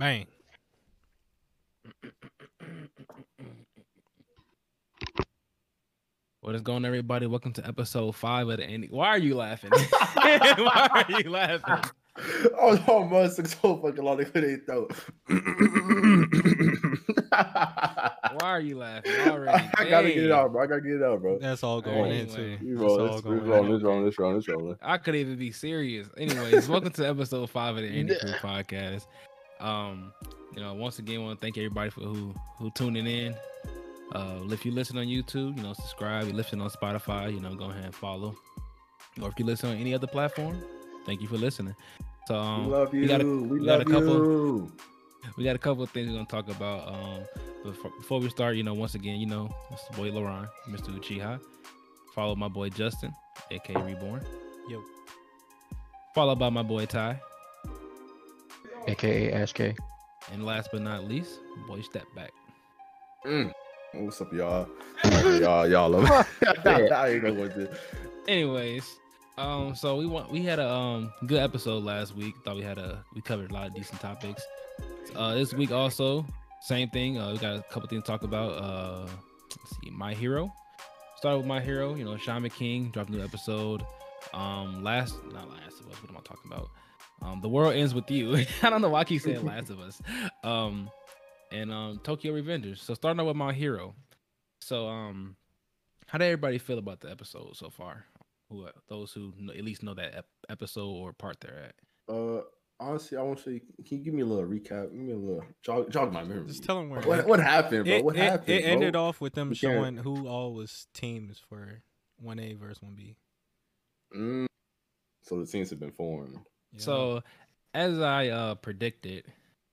Bang. What is going on, everybody? Welcome to episode five of the Andy. Why are you laughing? Why are you laughing? Oh, no, man, it's so fucking long. They couldn't though. Why are you laughing already? I gotta get it out, bro. I gotta get it out, bro. That's all going Anyway. into. You That's roll, all this, going this wrong, in. this wrong, this wrong, this wrong. I could even be serious. Anyways, welcome to episode five of the Andy Crew podcast. Um, you know, once again, want to thank everybody for who who tuning in. Uh, if you listen on YouTube, you know, subscribe. You listen on Spotify, you know, go ahead and follow. Or if you listen on any other platform, thank you for listening. So um, we love you. we got a- we, we got a couple- you. we got a couple of things we're gonna talk about. Um, but before, before we start, you know, once again, you know, it's the boy Laron, Mr. Uchiha. Follow my boy Justin, aka Reborn. Yo. Followed by my boy Ty, aka Ash K. and last but not least, boy Step Back. Mm. What's up, y'all? y'all, y'all love it. I ain't gonna go to. Anyways, um, so we want we had a um good episode last week. Thought we had a we covered a lot of decent topics. Uh, this week also same thing. Uh, we got a couple things to talk about. Uh, let's see, My Hero. Started with My Hero. You know, Shaman King dropped a new episode. Um, last not Last of What am I talking about? Um, The World Ends with You. I don't know why I keep saying Last of Us. Um, and um, Tokyo Revengers. So starting out with My Hero. So um, how did everybody feel about the episode so far? Who those who know, at least know that ep- episode or part they're at? Uh, honestly, I want to say, can you give me a little recap? Give me a little jog, jog my memory. Just tell them where. what, what happened, bro? it, what it- happened? it bro? ended off with them We showing who all was teams for one A versus one B. Mm. So the teams have been formed. So, as I uh predicted,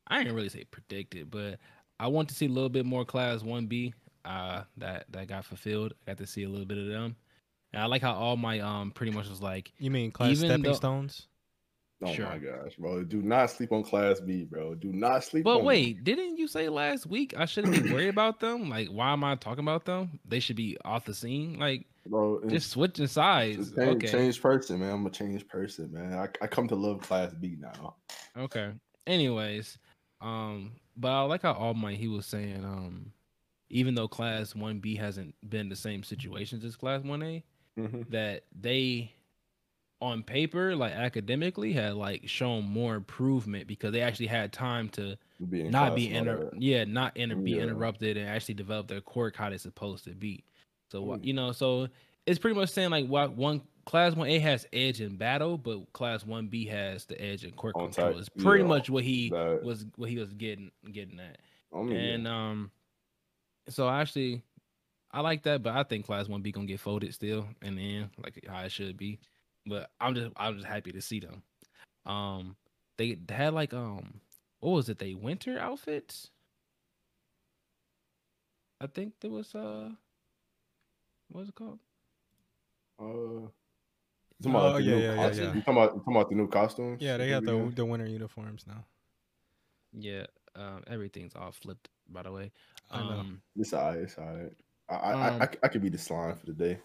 I didn't really say predicted, but I want to see a little bit more Class One B. Uh, that that got fulfilled. I got to see a little bit of them, and I like how all my um pretty much was like you mean class stepping though- stones? Oh Sure. my gosh, bro! Do not sleep on Class B, bro. Do not sleep. But wait, didn't you say last week I shouldn't be worried about them? Like, why am I talking about them? They should be off the scene. Like, bro. just switching sides. change, Okay. change person, man. I'm a changed person, man. I, I come to love Class B now. Okay. Anyways, um, but I like how All Might he was saying, um, even though Class One B hasn't been the same situations as Class One A, Mm-hmm. that they, on paper, like academically, had like shown more improvement because they actually had time to Be not be and inter- yeah not inter- be interrupted and actually develop their quirk how they're supposed to be. So Mm. you know so it's pretty much saying like what one class 1a has edge in battle but class 1b has the edge in quirk On control. type, it's pretty yeah, much what he that- was what he was getting getting at. I mean, yeah. and um so actually i like that but i think class 1b gonna get folded still in the end like how it should be but i'm just i'm just happy to see them um they had like um what was it they winter outfits i think there was uh what was it called Uh, you Oh, talking about the yeah, new yeah, yeah, costume? yeah. You talking about, you talking about the new costumes? Yeah, they got the we the winter uniforms now. yeah um everything's all flipped by the way I know. um doing? It's alright. It's alright. I, I, I, Um, I, c- I could be the slime for the day.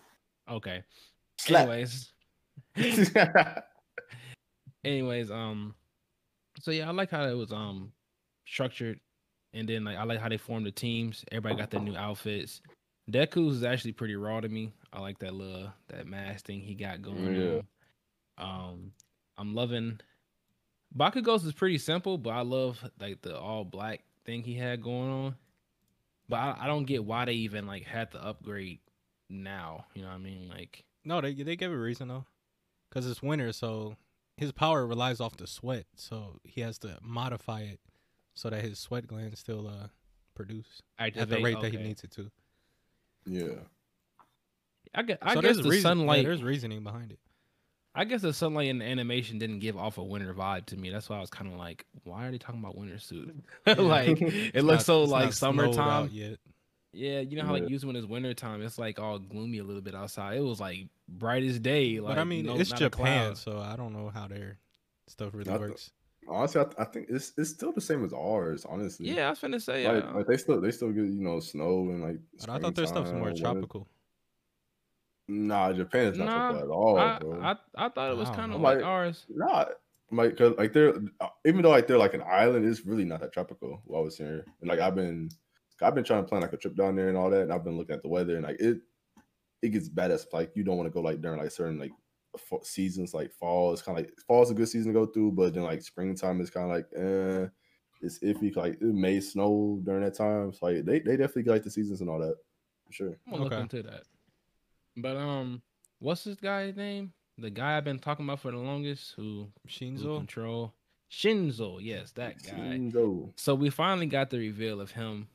okay Slap. anyways anyways um so yeah i like how it was um structured and then like i like how they formed the teams. Everybody got their new outfits. Deku's is actually pretty raw to me. I like that little that mask thing he got going Yeah. um i'm loving bakugos is pretty simple but i love like the all black thing he had going on. But I, I don't get why they even like had to upgrade now you know what i mean? Like No, they they gave a reason though, because it's winter, so his power relies off the sweat, so he has to modify it so that his sweat glands still uh produce at the activate- rate that he needs it to. yeah. I guess, I so guess there's the reason, yeah, sunlight. there's reasoning behind it. I guess the sunlight in the animation didn't give off a winter vibe to me. That's why I was kind of like, why are they talking about winter suit? like it looks not- so like not out summertime. yet. Yeah, you know how like Yeah. usually when it's winter time, it's like all gloomy a little bit outside. It was like bright as day. Like, but I mean, no- it's Japan, so I don't know how their stuff really I th- works. Honestly, I, th- I think it's it's still the same as ours. Honestly. Yeah, I was finna say. Like, uh, like they still they still get you know snow and like. But I thought their stuff's more springtime, winter- tropical. Nah, Japan is not Nah, tropical at all, I, bro. I I thought it was kind of like Like- ours. Nah, like, cause like they're uh, even though like they're like an island, it's really not that tropical. What I was saying, and like I've been, I've been trying to plan like a trip down there and all that, and I've been looking at the weather, and like it, it gets bad as like you don't want to go like during like certain like fa- seasons, like fall. It's kind of like fall's a good season to go through, but then like springtime is kind of like, eh, it's iffy. Like it may snow during that time, so like they they definitely like the seasons and all that, for sure. I'm gonna Okay. look into that. But um, what's this guy's name? The guy I've been talking about for the longest, who, who Shinso. control Shinso. Yes, that guy. Shinso. So we finally got the reveal of him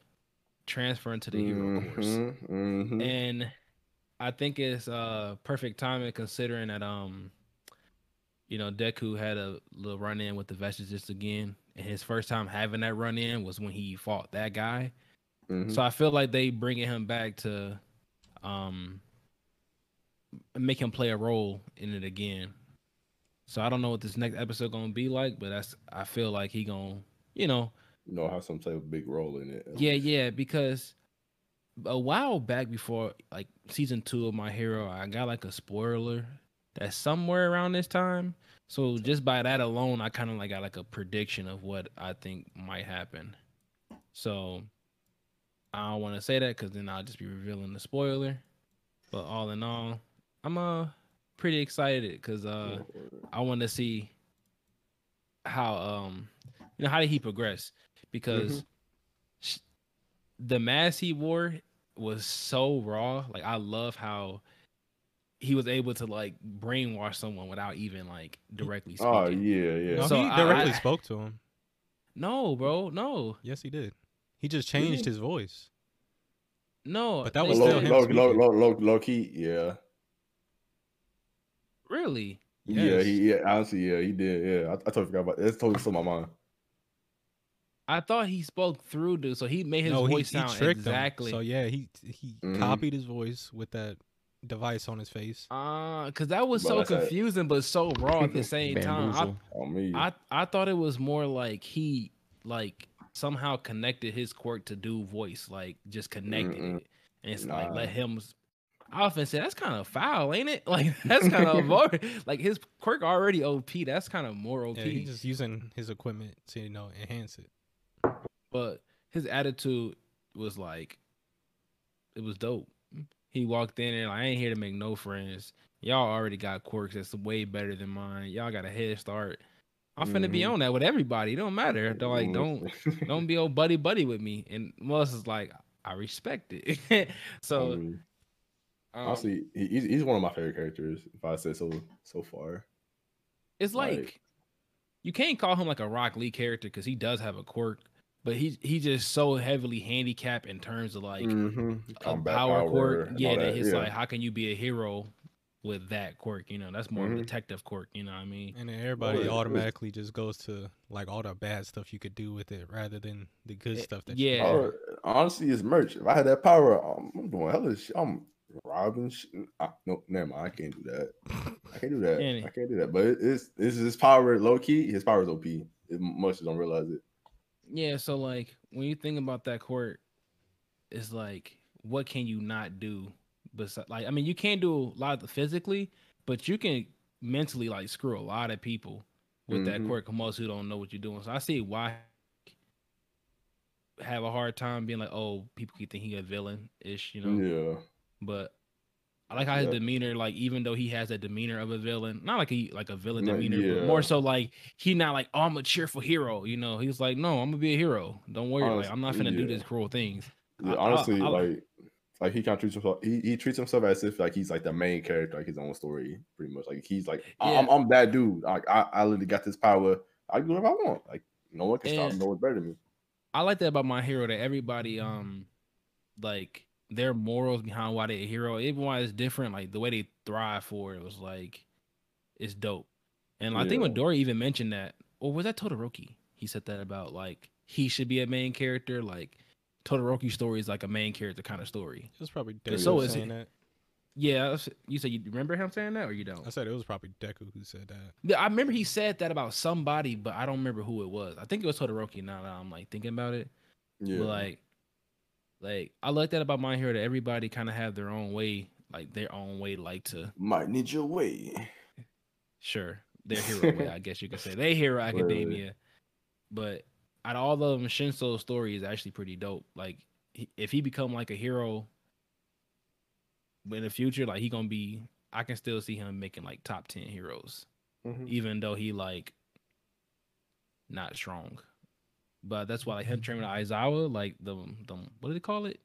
transferring to the hero course, Mhm, mhm. and I think it's uh perfect timing considering that um, you know, Deku had a little run in with the Vestiges again, and his first time having that run in was when he fought that guy. Mhm. So I feel like they bringing him back to um make him play a role in it again. So I don't know what this next episode gonna be like, but that's I feel like he gonna you know you know, have some type of big role in it. yeah least. yeah because a while back before like season two of My Hero, I got like a spoiler that's somewhere around this time. So just by that alone, I kind of like got like a prediction of what I think might happen. So I don't want to say that because then I'll just be revealing the spoiler. But all in all, I'm uh pretty excited because uh I want to see how um you know how did he progress because mm-hmm. sh- the mask he wore was so raw. Like I love how he was able to like brainwash someone without even like directly speaking. Oh yeah, yeah. No, So he directly I- spoke to him. No, bro, no, Yes, he did. He just changed Really? his voice. no. But that was low, still said- him low, low, low, low, low key, yeah. really. Yeah, he, yeah, honestly, yeah, he did. Yeah, I, I totally forgot about. It's totally still my mind. I thought he spoke through dude, so he made his no, voice he sound tricked exactly. him. So yeah, he he Mhm. copied his voice with that device on his face. Uh, cause that was But so that's a- confusing, but so raw at the same time. I, On me, I I thought it was more like he like somehow connected his quirk to do voice, like just connected Mm-mm. it, and it's like let Nah. him. s- I often say that's kind of foul, ain't it? Like that's kind of more like his quirk already OP. That's kind of more OP. Yeah, he's just using his equipment to you know enhance it. But his attitude was like it was dope. He walked in and like, I ain't here to make no friends. Y'all already got quirks that's way better than mine. Y'all got a head start. I'm finna be Mhm. on that with everybody. It don't matter. They're like, don't don't be old buddy buddy with me. And Melissa is like, I respect it. so mean, um, honestly, he, he's he's one of my favorite characters. If I say so, so far. it's like, like- you can't call him like a Rock Lee character because he does have a quirk, but he he just so heavily handicapped in terms of like Mhm. a Combat power, quirk. Yeah, all that it's yeah. like how can you be a hero with that quirk? You know, that's more of a Mhm. detective quirk. You know what I mean? And then everybody it- it was- automatically just goes to like all the bad stuff you could do with it rather than the good Eh, stuff that yeah. you can. Oh, honestly, it's merch. If I had that power, I'm doing hella shit. I'm robbing. Shit. I, no, never mind. I can't do that. I can't do that. I can't do that. But it, it's this is his power low key. His power is OP. It, much don't realize it. Yeah. So like when you think about that court, it's like what can you not do? But like I mean, you can't do a lot of the physically, but you can mentally like screw a lot of people with that Mhm. quirk. Most who don't know what you're doing. So I see why have a hard time being like, oh, people keep thinking he a villain ish, you know. Yeah. but I like how his Yeah. demeanor, like even though he has that demeanor of a villain, not like he like a villain No, demeanor, but more so like he not like oh I'm a cheerful hero, you know. He's like no, I'm gonna be a hero. Don't worry, like I'm not gonna do yeah. this cruel things. Yeah, I- I- honestly, I- like, like he kind of treats himself. He, he treats himself as if like he's like the main character, like his own story, pretty much. Like he's like, I- I'm, Yeah. I'm that dude. Like I, I literally got this power. I can do whatever I want. Like no one can stop me. No one's better than me. I like that about my hero that everybody um like their morals behind why they're a hero, even why it's different, like the way they thrive for it was like it's dope. And I think Yeah. Midori even mentioned that, or was that Todoroki? He said that about like he should be a main character, like Todoroki story is like a main character kind of story. It was probably But Deku so is saying it. that. Yeah, that's- you said you remember him saying that, or you don't? I said it was probably Deku who said that. Yeah, I remember he said that about somebody, but I don't remember who it was. I think it was Todoroki. Now that I'm like thinking about it, Yeah. but like, like I like that about my hero that everybody kind of have their own way, like their own way, like to Might need your way. sure. their hero way, I guess you could say. They hero academia. But out of all of them, Shinso's story is actually pretty dope. Like if he become like a hero in the future, like he gonna be I can still see him making like top ten heroes. Mhm. Even though he like not strong. But that's why like him mm-hmm. training with Aizawa, like the them what do they call it?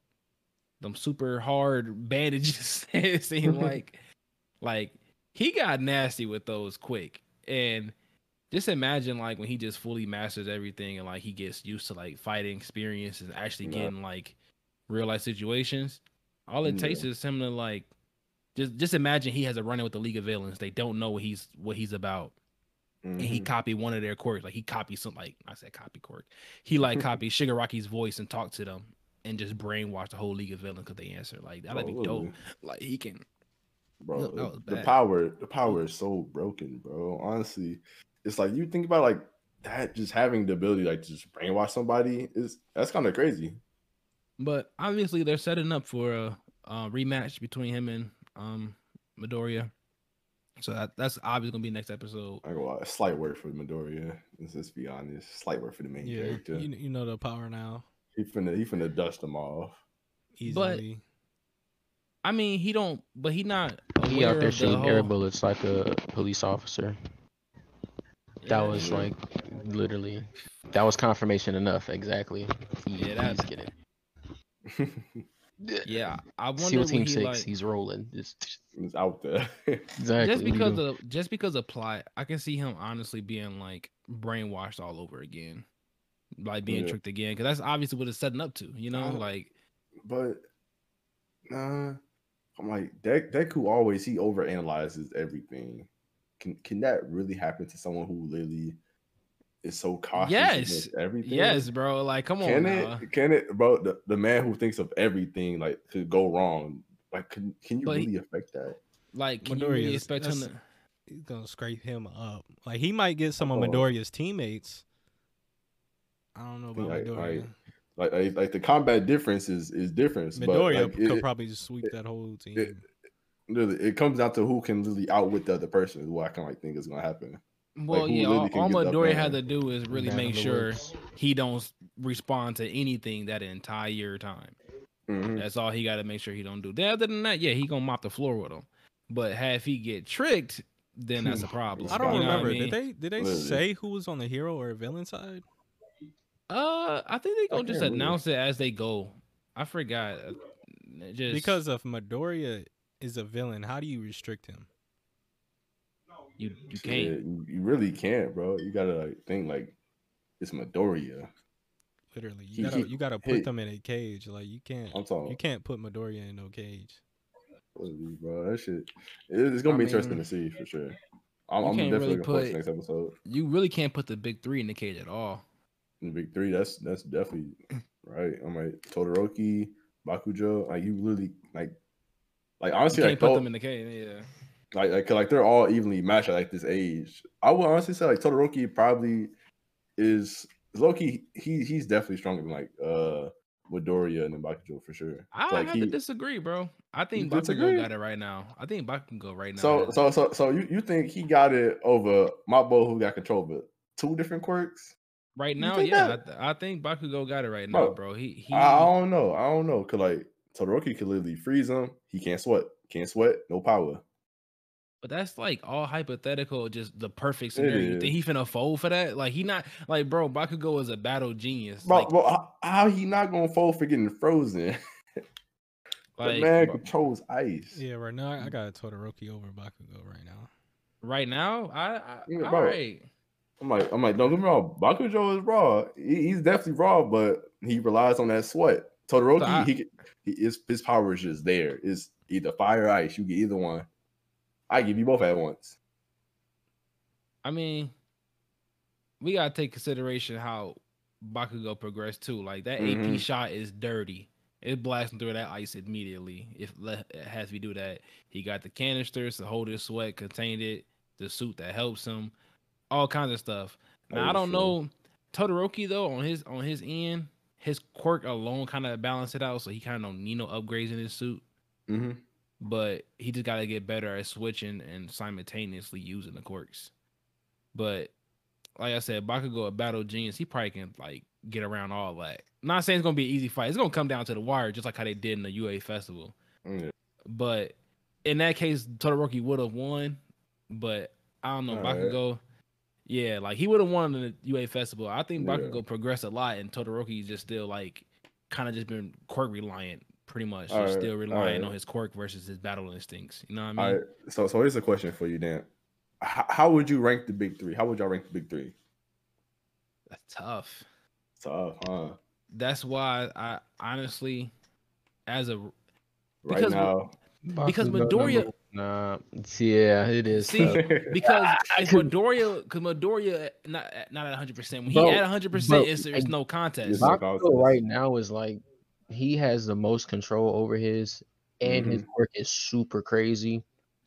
Them super hard bandages. it seemed like like he got nasty with those quick. And just imagine like when he just fully masters everything and like he gets used to like fighting experience and actually Yeah. getting like real life situations. All it takes is him to like just just imagine he has a running with the League of Villains. They don't know what he's what he's about. And he Mhm. copied one of their quirks. Like he copied some like I said copy quirk. He like copied Shigaraki's voice and talked to them and just brainwashed the whole League of Villains because they answer. Like that'd be dope. Like he can bro. Look, that was the power, the power is so broken, bro. Honestly, it's like you think about like that. Just having the ability like to just brainwash somebody is that's kind of crazy. But obviously, they're setting up for a, uh rematch between him and um Midoriya. So that, that's obviously gonna be next episode. I go a slight word for Midoriya. Let's just be honest. Slight word for the main Yeah, character. you, you know the power now he finna he finna dust them off. easily. I mean, he don't, but he not. He out there of the shooting air bullets like a police officer. That Yeah, was Yeah. like literally that was confirmation enough. Exactly. He, Yeah, that- he's getting Yeah, I wonder SEAL when Team he Six. like he's rolling. Just it's out there. exactly. just because of just because of plot, I can see him honestly being like brainwashed all over again, like being Yeah. tricked again. Because that's obviously what it's setting up to. You know, Uh, like but nah, I'm like Dek Deku always he overanalyzes everything. Can can that really happen to someone who literally is so cautious Yes. everything? yes, bro. Like, come on, Can now. it? Can it, bro? The, the man who thinks of everything like could go wrong. Like, can can you But he- really affect that? Like, can you Midoriya really is- expect him to? He's gonna scrape him up. Like he might get some of. Midoriya's teammates. I don't know about Like- Midoriya. like, Like, like, like the combat difference is is different. but Midoriya like, could it, probably just sweep that whole team. it- really, it comes down to who can really outwit the other person. Is what I kind of like think is gonna happen. Well, who yeah. literally All, can all get the upper Midoriya had to do is really Battle make sure Woods. he don't respond to anything that entire time. Mhm. That's all he got to make sure he don't do. Then other than that, yeah, he gonna mop the floor with him. But have he get tricked, then that's a problem. I don't You know what remember. mean? Did they did they Literally. say who was on the hero or villain side? Uh, I think they gonna just can't remember. announce it as they go. I forgot. Just Because if Midoriya is a villain, how do you restrict him? You you can't. you, you really can't, bro. You gotta like think like it's Midoriya. Literally, you He- gotta he- you gotta put he- them in a cage. Like you can't I'm talking, you can't put Midoriya in no cage. bro. That shit. it's gonna I be interesting to see for sure. I'm, I'm definitely really looking forward to put- next episode. You really can't put the big three in the cage at all. The big three. That's that's definitely right. I'm like Todoroki, Bakugo. Like you really like, like You honestly, can't like, put tho- them in the cage. Yeah. Like like like they're all evenly matched at like this age. I would honestly say like Todoroki probably is Loki. He he's definitely stronger than like uh Midoriya and then Bakugo for sure. I So, like have he, to disagree, bro. I think Bakugo disagree? got it right now. I think Bakugo right now. so so so so you, you think he got it over Mabo who got control of it? Two different quirks? right now, yeah, I, th- I think Bakugo got it right now, Bro, bro. He he. I, I don't know. I don't know. Cause like Todoroki can literally freeze him. He can't sweat. Can't sweat. No power. But that's like all hypothetical, just the perfect It scenario. You is. think he finna fold for that? Like he not like bro, Bakugo is a battle genius. Bro, like, bro, how, how he not gonna fold for getting frozen? the like, man bro, controls ice. Yeah, right now I mm. got Todoroki over Bakugo right now. right now, I, I Yeah, all bro. right. I'm like, I'm like, don't get me wrong. Bakugo is raw. He- he's definitely raw, but he relies on that sweat. Todoroki, So I- he, can- he is his power is just there. It's either fire or ice. You get either one. I give you both at once. I mean, we gotta take consideration how Bakugo progressed too. Like that AP Mhm. shot is dirty. It blasting through that ice immediately. If le- it has to do that, he got the canisters to hold his sweat, contained it, the suit that helps him, all kinds of stuff. Now I Oh, don't shit. know Todoroki though on his on his end, his quirk alone kind of balance it out, so he kind of don't need no upgrades in his suit. Mm-hmm. But he just got to get better at switching and simultaneously using the quirks. But like I said, Bakugo a battle genius. He probably can like get around all that. Not saying it's gonna be an easy fight. It's gonna come down to the wire, just like how they did in the UA festival. Mm, yeah. But in that case, Todoroki would have won. But I don't know, Alright. Bakugo. Yeah, like he would have won in the UA festival. I think Yeah. Bakugo progressed a lot, and Todoroki just still like kind of just been quirk reliant, pretty much. Just Alright, still relying alright. on his quirk versus his battle instincts. You know what I mean? All right. So so here's a question for you, Dan. How, how would you rank the big three? How would y'all rank the big three? That's tough. Tough, huh? That's why I honestly, as a Right Because now, Because Bakugo Midoriya- number- Nah, yeah, it is. See, tough. because I if Midoriya, because Midoriya not not at hundred percent. When he at hundred bro, percent, it's there's no contest. It's Bakugo right now is like he has the most control over his, and his work is super crazy,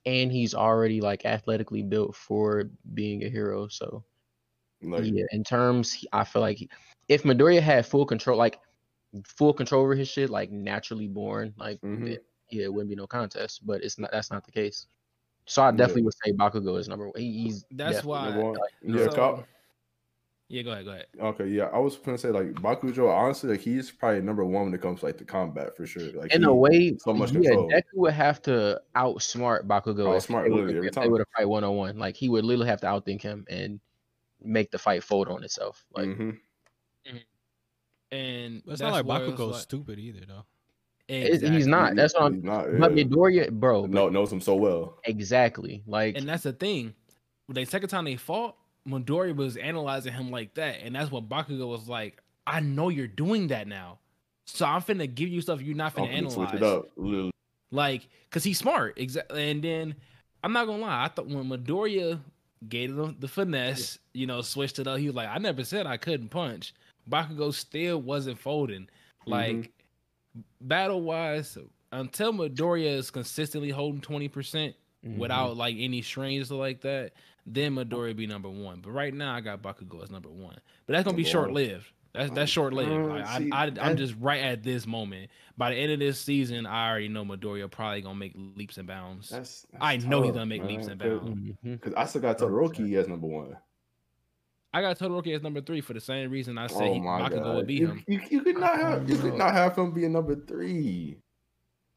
and he's already like athletically built for being a hero. So like, yeah, in terms, I feel like he- if Midoriya had full control, like full control over his shit, like naturally born, like Mhm. it- yeah, it wouldn't be no contest. But it's not. That's not the case. So I definitely would say Bakugo is number one. He, he's That's why- number one. like, yeah, So- Kyle- Yeah, go ahead, go ahead. Okay, yeah, I was gonna say like Bakugo. Honestly, like he's probably number one when it comes to, like the combat for sure. Like in he- a way, so much yeah, control. Deku would have to outsmart Bakugo. if Outsmart they literally were- every if They would have fight one on one. Like he would literally have to outthink him and make the fight fold on itself. Like Mhm. And But it's not like where it's Bakugo's like- stute either though. Exactly. he's not. That's what I'm. He's not, But. Midoriya, bro, but no knows him so well. exactly. Like And that's the thing. The second time they fought, Midoriya was analyzing him like that, and that's what Bakugo was like. I know you're doing that now, so I'm finna give you stuff you're not finna gonna analyze. it up. Like, cause he's smart. Exactly. And then I'm not gonna lie, I thought when Midoriya gave him the finesse, you know, switched it up, he was like, I never said I couldn't punch. Bakugo still wasn't folding. Mm-hmm. Like battle wise, until Midoriya is consistently holding 20% mhm. without like any strains or like that, then Midoriya be number one. But right now I got Bakugo as number one. But that's gonna be short lived. That's that's short lived. Like, I, I I'm just right at this moment. By the end of this season, I already know Midoriya probably gonna make leaps and bounds. That's, I know he's gonna make leaps and bounds. Because I still got Todoroki as number one. I got Todoroki as number three for the same reason I said Oh he, my Bakugo god! would beat him. you, you could not have you could not have him be a number three.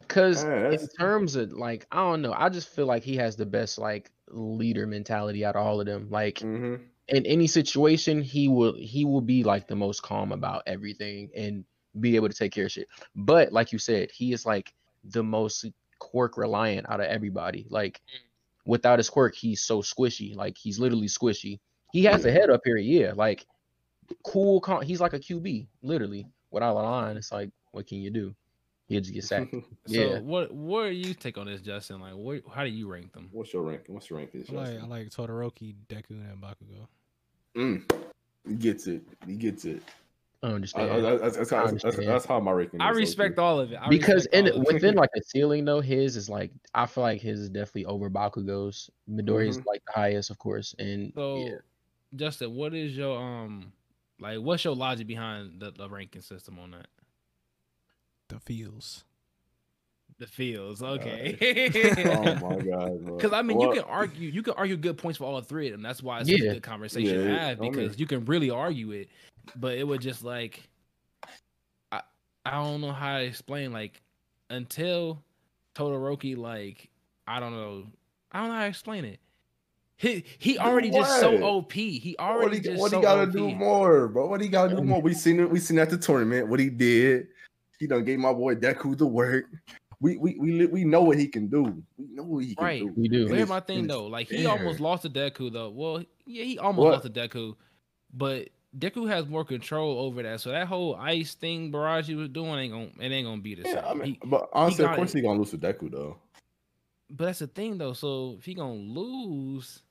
Because Yeah, in terms of like, I don't know, I just feel like he has the best like leader mentality out of all of them. Like Mm-hmm. in any situation, he will he will be like the most calm about everything and be able to take care of shit. But like you said, he is like the most quirk reliant out of everybody. Like without his quirk, he's so squishy. Like he's literally squishy. He has a head up here, yeah. Like cool, calm. He's like a QB, literally. Without a line, it's like, what can you do? He'll just get sacked. So Yeah. what what do you take on this, Justin? Like, what, how do you rank them? What's your ranking? What's your ranking? I like I Justin? like Todoroki, Deku, and Bakugo. Mm. He gets it. He gets it. I I, understand. I, that's, that's, how, that's, understand. that's how my ranking. I respect okay. all of it. I because in it. within like the ceiling though, his is like I feel like his is definitely over Bakugo's. Midoriya's Mhm. like the highest, of course, and So, yeah. Justin, what is your um, like, what's your logic behind the, the ranking system on that? The feels. The fields, okay. oh my god! Because I mean, Well, you can argue, you can argue good points for all three of them. That's why it's Yeah. a good conversation to Yeah, have I mean- because you can really argue it. But it would just like, I I don't know how to explain. Like until Todoroki, like I don't know, I don't know how to explain it. He he Do already just so? OP. He What already he, just what so he gotta OP. do more, bro? What he gotta do Um, more? We seen it. We seen at the tournament what he did. He done gave my boy Deku the work. We we we we know what he can do. We know what he can Right. do. we do. And here's my thing though, like he fair. almost lost to Deku though. Well, yeah, he almost What? lost to Deku, but Deku has more control over that. So that whole ice thing Baraji was doing ain't gonna it ain't gonna be the Yeah, I same. mean, He- but honestly, of course it. he gonna lose to Deku though. but that's the thing though. So if he gonna lose,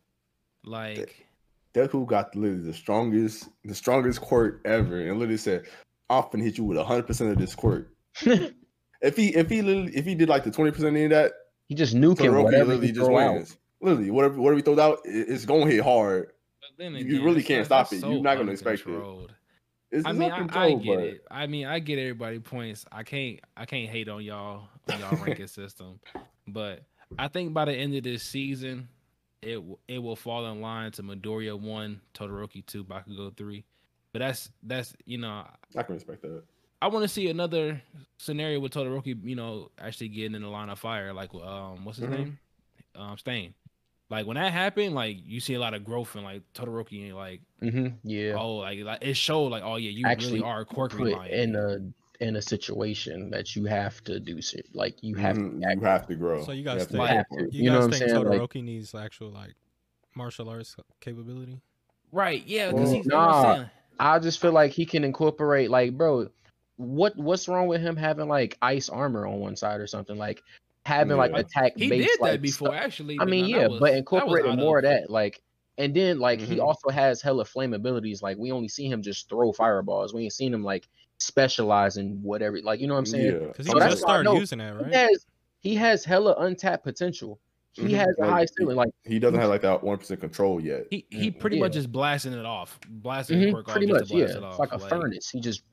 like Deku got literally the strongest, the strongest quirk ever, and literally said, "I'm hit you with 100 percent of this quirk." If he if he literally, if he did like the 20 percent of that, he just nuke him Todoroki whatever literally he just throw out. wins. Literally, whatever whatever he throws out, it- it's gonna hit hard. but then You really can't not- stop that's it. You're not gonna expect it. uncontrolled. It's, I mean, I, control, I get but it. I mean, I get everybody points. I can't, I can't hate on y'all on y'all ranking system, but I think by the end of this season, it it will fall in line to Midoriya one, Todoroki two, Bakugo three. But that's that's you know I can respect that. I want to see another scenario with Todoroki, you know, actually getting in the line of fire, like um, what's his Mhm. name, um, Stain. Like when that happened, like you see a lot of growth in like Todoroki, and like hmm Yeah. oh, like, like it showed like oh yeah, you Actually really are quirk Put in a in a situation that you have to do shit. Like you have Mhm, to you have to grow. So you You guys have to think go have to. you, You know guys what I'm think saying? Like- Todoroki needs actual like martial arts capability? right? Yeah, because Well, he's you know what I'm nah. Saying? I just feel like he can incorporate like, bro, what what's wrong with him having like ice armor on one side or something? Like having like Yeah. attack He base. did that like, before, stuff. actually. I mean, no, yeah, was- but incorporating more of of- that, like, and then like he Mhm. also has hella flame abilities. Like we only see him just throw fireballs. We ain't seen him like specialize in whatever. Like you know what I'm saying? Yeah. Because he So just started know using that, He right? has he has hella untapped potential. He Mhm. has a high ceiling. Like He doesn't have like that one percent control yet. He he Mhm. pretty much is blasting it off, blasting his mhm, quirk off pretty just much, to blast yeah. it off. It's like a furnace. He just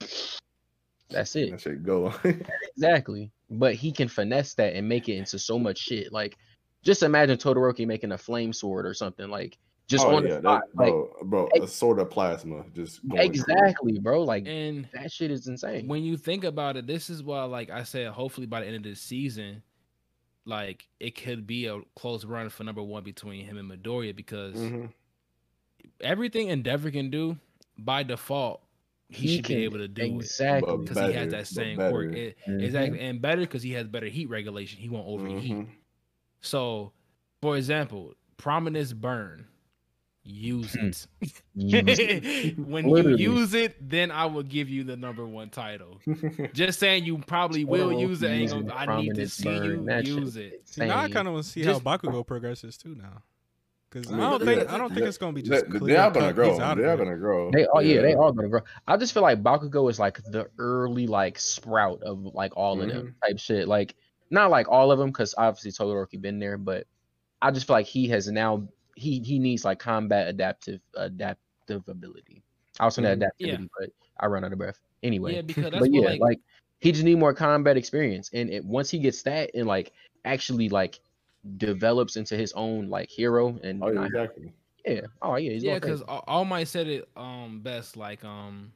that's it. That shit go. Exactly. But he can finesse that and make it into so much shit. Like, just imagine Todoroki making a flame sword or something. Like, just oh on yeah, the spot. that, like, bro, bro, ex- a sword of plasma just going through. exactly, bro. Like, And that shit is insane. when you think about it, this is why, like I said, hopefully by the end of this season, like it could be a close run for number one between him and Midoriya because Mhm. everything Endeavor can do by default, he, He should can- be able to do it exactly. Because he has that same better. quirk. It- Mhm. Exactly, and better because he has better heat regulation. He won't overheat. Mhm. So, for example, prominence burn. Use it. When Literally. you use it, then I will give you the number one title. Just saying you probably will use it. Ain't gonna, I need to see you use it. See, now I kind of want to see Just- how Bakugo progresses too now. Because I I, don't think I don't think it's gonna be They, just they clear are gonna grow. They are it. gonna grow. They are, yeah, they are gonna grow. I just feel like Bakugo is like the early like sprout of like all of them mm-hmm. type shit. Like not like all of them because obviously Todoroki been there, but I just feel like he has now he he needs like combat adaptive adaptive ability. I was saying Mhm. adaptivity, but I run out of breath anyway. Yeah, because that's but what yeah, like, like, he just need more combat experience, and it, once he gets that and like actually like develops into his own like hero and Oh yeah, exactly. yeah, oh yeah, he's yeah, because All Might said it um best. Like um,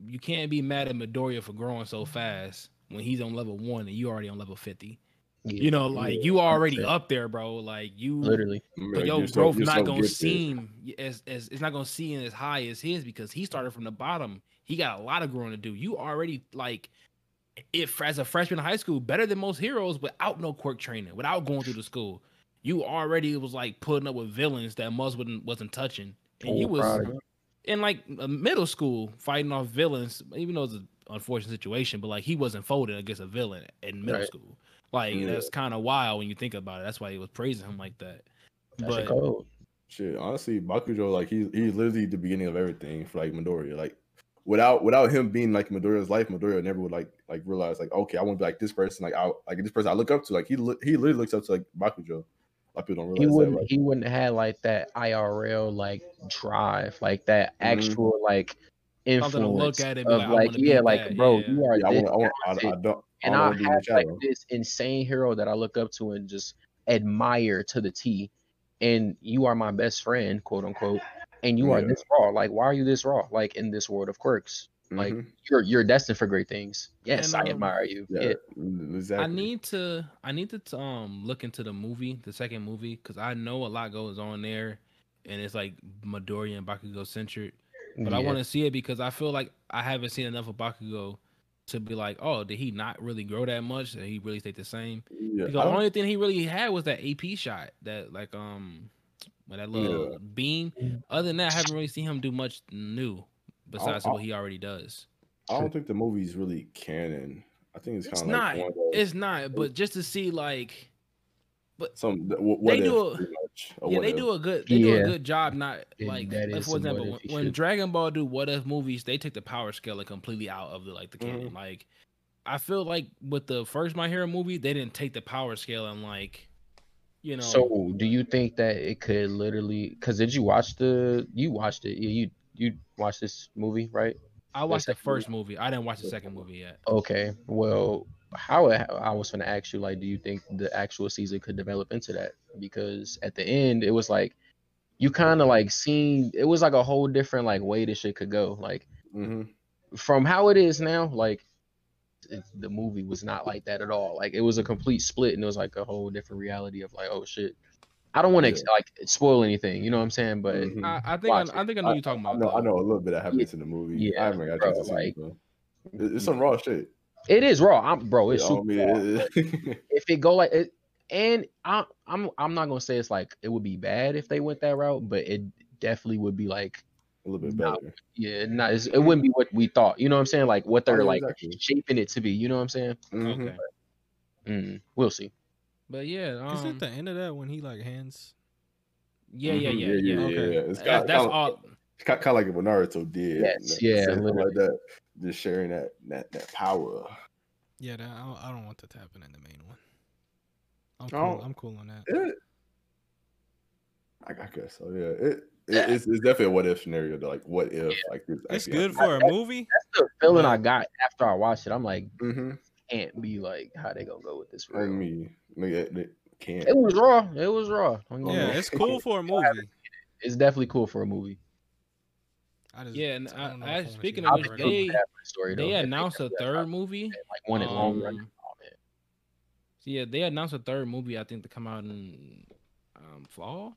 you can't be mad at Midoriya for growing so fast when he's on level one and you already on level fifty. Yeah, You know, like Yeah, you already 100%. up there, bro. Like you literally. But Like, your you're so- growth you're not so gonna gifted. seem as, as it's not gonna seem as high as his because he started from the bottom. He got a lot of growing to do. You already like if as a freshman in high school, better than most heroes without no quirk training, without going through the school. You already was like putting up with villains that Muzz wasn't wasn't touching. And you was product. in like a middle school fighting off villains, even though it's an unfortunate situation, but like he wasn't folded against a villain in middle Right. school. Like Yeah. that's kind of wild when you think about it. That's why he was praising him like that. That But. Shit, honestly, Bakugo, like he he's literally the beginning of everything for like Midoriya. Like without without him being like Midoriya's life, Midoriya never would like like realize like okay, I want to be like this person, like I like this person I look up to. Like he li- he literally looks up to like Bakugo. A lot of people don't He realize that. wouldn't. Like, He wouldn't have had like that IRL like drive, like that Mhm. actual like Something to look influence at and be of like, like, I wanna be yeah, like that, bro, yeah. you are yeah, I this want, I want, I, I don't, I and I want to be in the have like this insane hero that I look up to and just admire to the T. And you are my best friend, quote unquote. And you are this raw. Like, why are you this raw? Like in this world of quirks, like Mhm. you're you're destined for great things. Yes, And, I um, admire you. yeah, Yeah. exactly. I need to I need to um look into the movie, the second movie, because I know a lot goes on there, and it's like Midoriya and Bakugo centered. But I want to see it because I feel like I haven't seen enough of Bakugo to be like, oh, did he not really grow that much? Did he really stay the same? Yeah, Because the only thing he really had was that AP shot, that like um, that little Yeah. beam. Other than that, I haven't really seen him do much new besides what he already does. I don't think the movie's really canon. I think it's kind of not. like those- It's not, but just to see like but some th- what They if, do a- much, a yeah, what they if. do a good they do a good job not It- like, that like is for example when, when Dragon Ball do what if movies they take the power scale like completely out of the like the canon Mhm. like I feel like with the first My Hero movie they didn't take the power scale and like you know So, do you think that it could literally? Because did you watch the? You watched it. You you you watched this movie, right? I watched the second first movie I didn't watch the second movie yet Okay. Well, how it, I was gonna ask you, like, do you think the actual season could develop into that? Because at the end, it was like you kind of like seen it was like a whole different like way this shit could go. Like hmm from how it is now, like it, the movie was not like that at all. Like it was a complete split, and it was like a whole different reality of like, oh shit. I don't want to Yeah. like spoil anything, you know what I'm saying? But Mhm. I, I think I, I think I know what you're talking I about. know, I know a little bit that happens in the movie. Yeah, I haven't got a bro, chance to see like- it, though. It- It's some raw shit. It is raw, I'm, bro. It's I super raw. if it go like it, and I, I'm I'm not gonna say it's like it would be bad if they went that route, but it definitely would be like a little bit No. better. yeah, not it's, it wouldn't be what we thought. You know what I'm saying? Like what they're yeah, like exactly. shaping it to be. You know what I'm saying? Mhm. Okay, Mm, we'll see. but yeah, Is um, it the end of that when he like hands? yeah, yeah, Mhm. yeah, yeah. Okay. It's That- kind that's of, all. kind of like what Naruto did. Yes, yeah, something literally. like that. Just sharing that that that power. Yeah, that, I, don't, I don't want that to happen in the main one. I'm Oh. cool. I'm cool on that. It, I, I guess so. Yeah, it, it it's, it's definitely a what if scenario. Though. Like, what if like this? It's actually good happened. for a movie. That's the feeling But- I got after I watched it. I'm like, Mhm. can't be like how they gonna go with this. For I real. mean, nigga, they can't. It was raw. It was raw. Don't get me Yeah, it's cool for a movie. it's definitely cool for a movie. I just, Yeah, and I I- don't I- if wanna see speaking of I'll which, right be now. they- feeling bad for the story, They though. If announced a third I'll- movie. like one in long run. Um, Oh. So yeah, they announced a third movie. I think to come out in um, fall.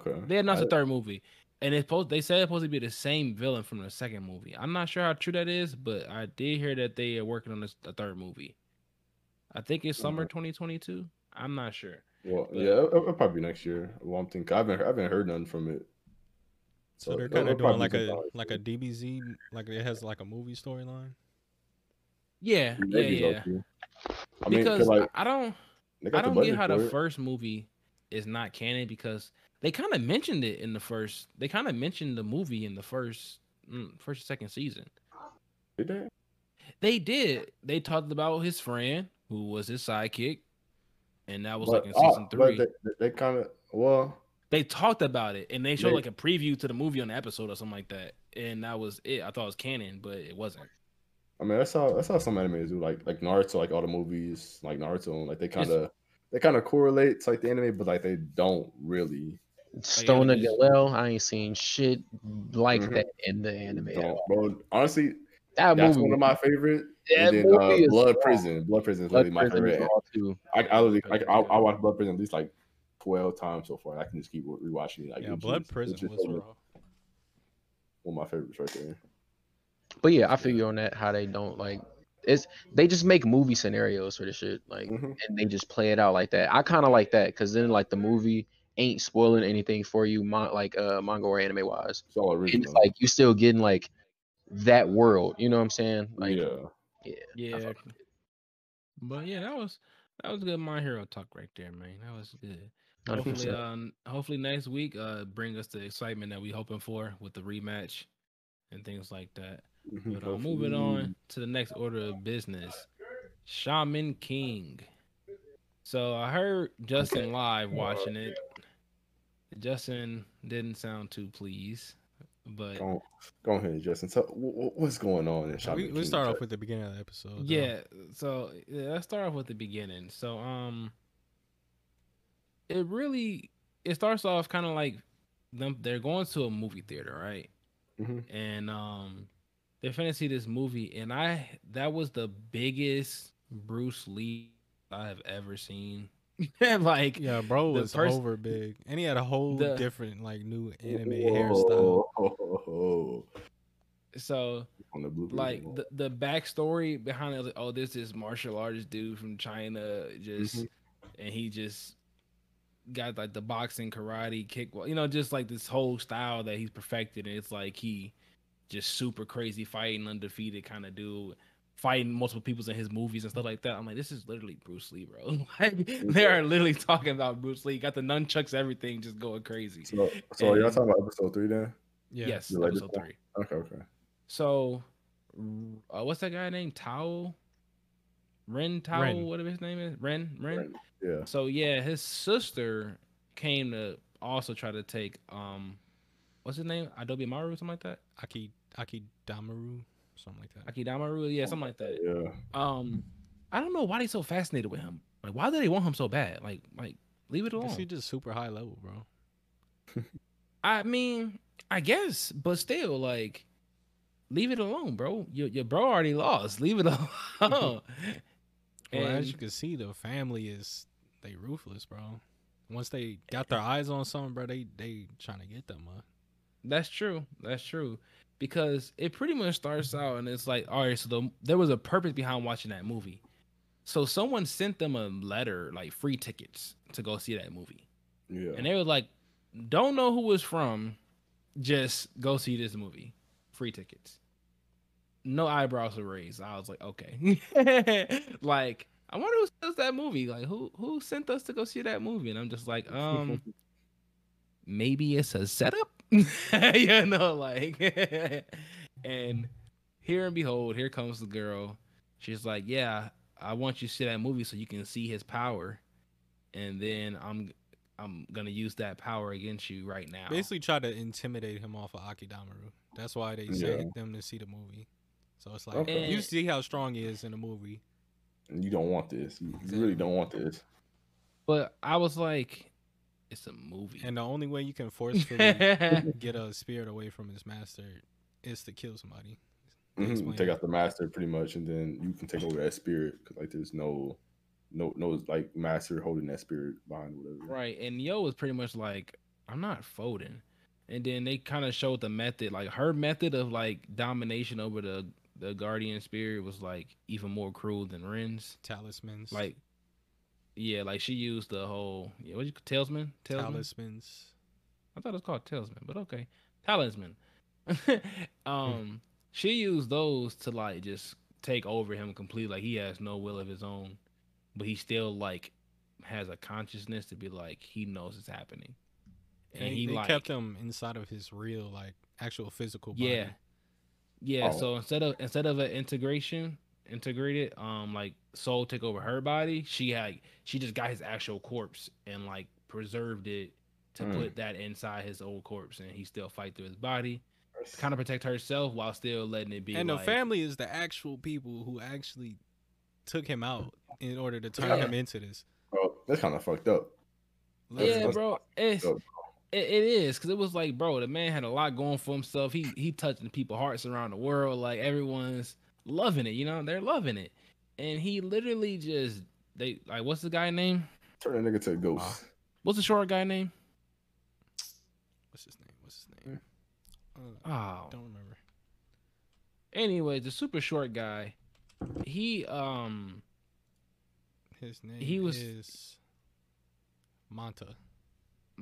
Okay. They announced I- a third movie, and it's supposed. They said it's supposed to be the same villain from the second movie. I'm not sure how true that is, but I did hear that they are working on this, a third movie. I think it's summer 2022. I'm not sure. Well, but- yeah, it'll, it'll probably be next year. Well, I'm thinking I haven't I haven't heard nothing from it. So they're kind of doing like a like a DBZ, like it has like a movie storyline. Yeah, year. yeah, yeah. low-key. I mean, Because like I I don't, I don't get how the it. first movie is not canon because they kind of mentioned it in the first. They kind of mentioned the movie in the first, mm, first second season. Did they? They did. They talked about his friend who was his sidekick, and that was But, like in uh, season but three. they, they, they kind of well. They talked about it, and they showed They- like a preview to the movie on the episode or something like that, and that was it. I thought it was canon, but it wasn't. I mean, that's how that's how some animes do. Like like Naruto, like all the movies, like Naruto, like they kind of they kind of correlate to like the anime, but like they don't really. Stone just- Gelel, I ain't seen shit like Mhm. that in the anime. at bro, honestly, That that's movie, one of my favorite. that and then movie uh, is Blood raw. Prison. Blood Prison is Blood literally my Prison is favorite. raw, too. I, I literally like I, I yeah. watched Blood Prison at least like twelve times so far. I can just keep rewatching it. Like, Yeah, it's Blood Prison was one of- raw. one of my favorites right there. But yeah, I figure on that how they don't like it's they just make movie scenarios for the shit like Mhm. and they just play it out like that. I kind of like that because then like the movie ain't spoiling anything for you, mon- like uh manga or anime wise. It's all And original. it's like you still getting like that world. You know what I'm saying? Like yeah. yeah, Yeah, but yeah, that was that was good. My hero talk right there, man. That was good. Hopefully, 100%. um, hopefully next week, uh, bring us the excitement that we're hoping for with the rematch and things like that. Mhm, But uh, moving on to the next order of business, Shaman King. So I heard Justin live watching it. Justin didn't sound too pleased, but Go, go ahead, Justin. So, wh- wh- what's going on in Shaman We, we King? start off with the beginning of the episode. though. yeah. So yeah, let's start off with the beginning. So um, it really it starts off kind of like them. They're going to a movie theater, right? Mhm. and um they're finna see this movie and i that was the biggest bruce lee i have ever seen like Yeah, bro was pers- over big, and he had a whole the- different like new anime Whoa, hairstyle. so On the bloopers like and the, the backstory behind it like, oh this is martial artist dude from china just Mhm. and he just got like the boxing karate kick you know just like this whole style that he's perfected and it's like he just super crazy fighting undefeated kind of dude fighting multiple peoples in his movies and stuff like that i'm like this is literally bruce lee bro like they are literally talking about bruce lee got the nunchucks everything just going crazy So, so are y'all talking about episode three then? Yeah. yes the latest episode one? three Okay, okay. so uh, what's that guy named tao ren tao Ren. whatever his name is ren ren Right. Yeah. So yeah, his sister came to also try to take um what's his name? Adobe Maru, something like that? Aki Aki Damaru, something like that. Akidamaru, yeah, something like that. Yeah. Um I don't know why they so fascinated with him. Like, why do they want him so bad? Like, like leave it alone. he just super high level, bro? I mean, I guess, but still, like, leave it alone, bro. Your your bro already lost. Leave it alone. Well, as you can see, the family is they ruthless, bro. Once they got their eyes on something, bro, they they trying to get them. Uh, That's true. That's true. Because it pretty much starts out and it's like, all right, so the, there was a purpose behind watching that movie. So someone sent them a letter, like free tickets to go see that movie. Yeah. And they were like, don't know who was from, just go see this movie. Free tickets. No eyebrows were raised. I was like, okay. like, I wonder who sent us that movie. Like, who who sent us to go see that movie? And I'm just like, um, maybe it's a setup. you know, like and here and behold, here comes the girl. She's like, Yeah, I want you to see that movie so you can see his power. And then I'm I'm gonna use that power against you right now. basically, try to intimidate him off of Amidamaru. That's why they Yeah. sent them to see the movie. So it's like Okay. you see how strong he is in the movie. And you don't want this. You, you really don't want this. But I was like, it's a movie. And the only way you can forcefully get a spirit away from his master is to kill somebody. They Mhm, Take out the master pretty much, and then you can take over that spirit because like there's no, no, no like master holding that spirit behind whatever. Right. And Yoh was pretty much like, I'm not folding. And then they kind of showed the method, like her method of like domination over the the guardian spirit was like even more cruel than Ren's. Talismans. Like, yeah, like she used the whole yeah, what you talisman? Talisman. talismans. I thought it was called talisman, but okay, talisman. um, she used those to like just take over him completely. Like he has no will of his own, but he still like has a consciousness to be like he knows it's happening, and And he like kept him inside of his real, like actual physical body. yeah, yeah. Oh. So instead of instead of an integration, integrated, um, like soul take over her body, she had she just got his actual corpse and like preserved it to Mm. put that inside his old corpse, and he still fight through his body, kind of protect herself while still letting it be. and like, the family is the actual people who actually took him out in order to turn Yeah. him into this. Bro, that's kind of fucked up. That's- yeah, that's- bro, it's dope. It, it is because it was like, bro, the man had a lot going for himself. He he touching people's hearts around the world. Like everyone's loving it, you know, they're loving it, and he literally just they like, what's the guy name? Turn that nigga to a ghost. What's the short guy name? What's his name? What's his name? Uh, Oh, don't remember. anyway, the super short guy. He um His name He was- is Manta.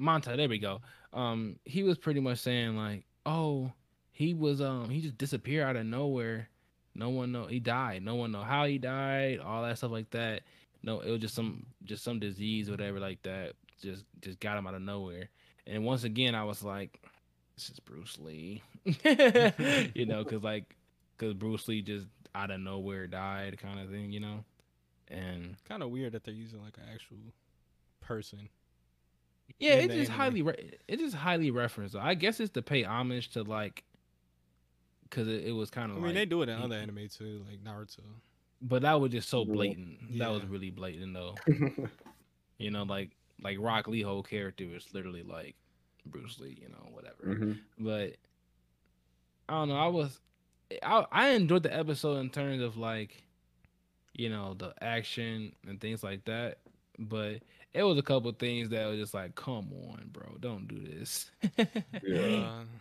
Manta, there we go. Um, he was pretty much saying like, oh, he was um he just disappeared out of nowhere. No one know he died. No one know how he died. All that stuff like that. No, it was just some just some disease or whatever like that. Just just got him out of nowhere. And once again, I was like, this is Bruce Lee, you know, because like because Bruce Lee just out of nowhere died, kind of thing, you know. And Kind of weird that they're using like an actual person. Yeah, in it's just highly re- it is just highly referenced. I guess it's to pay homage to like, cause it, it was kind of. I mean, like, they do it in he- other anime too, like Naruto. but that was just so Yeah. blatant. That was really blatant though. You know, like like Rock Lee whole character is literally like Bruce Lee. You know, whatever. Mhm. But I don't know. I was I I enjoyed the episode in terms of like, you know, the action and things like that. But it was a couple things that was just like, come on, bro, don't do this. Yeah.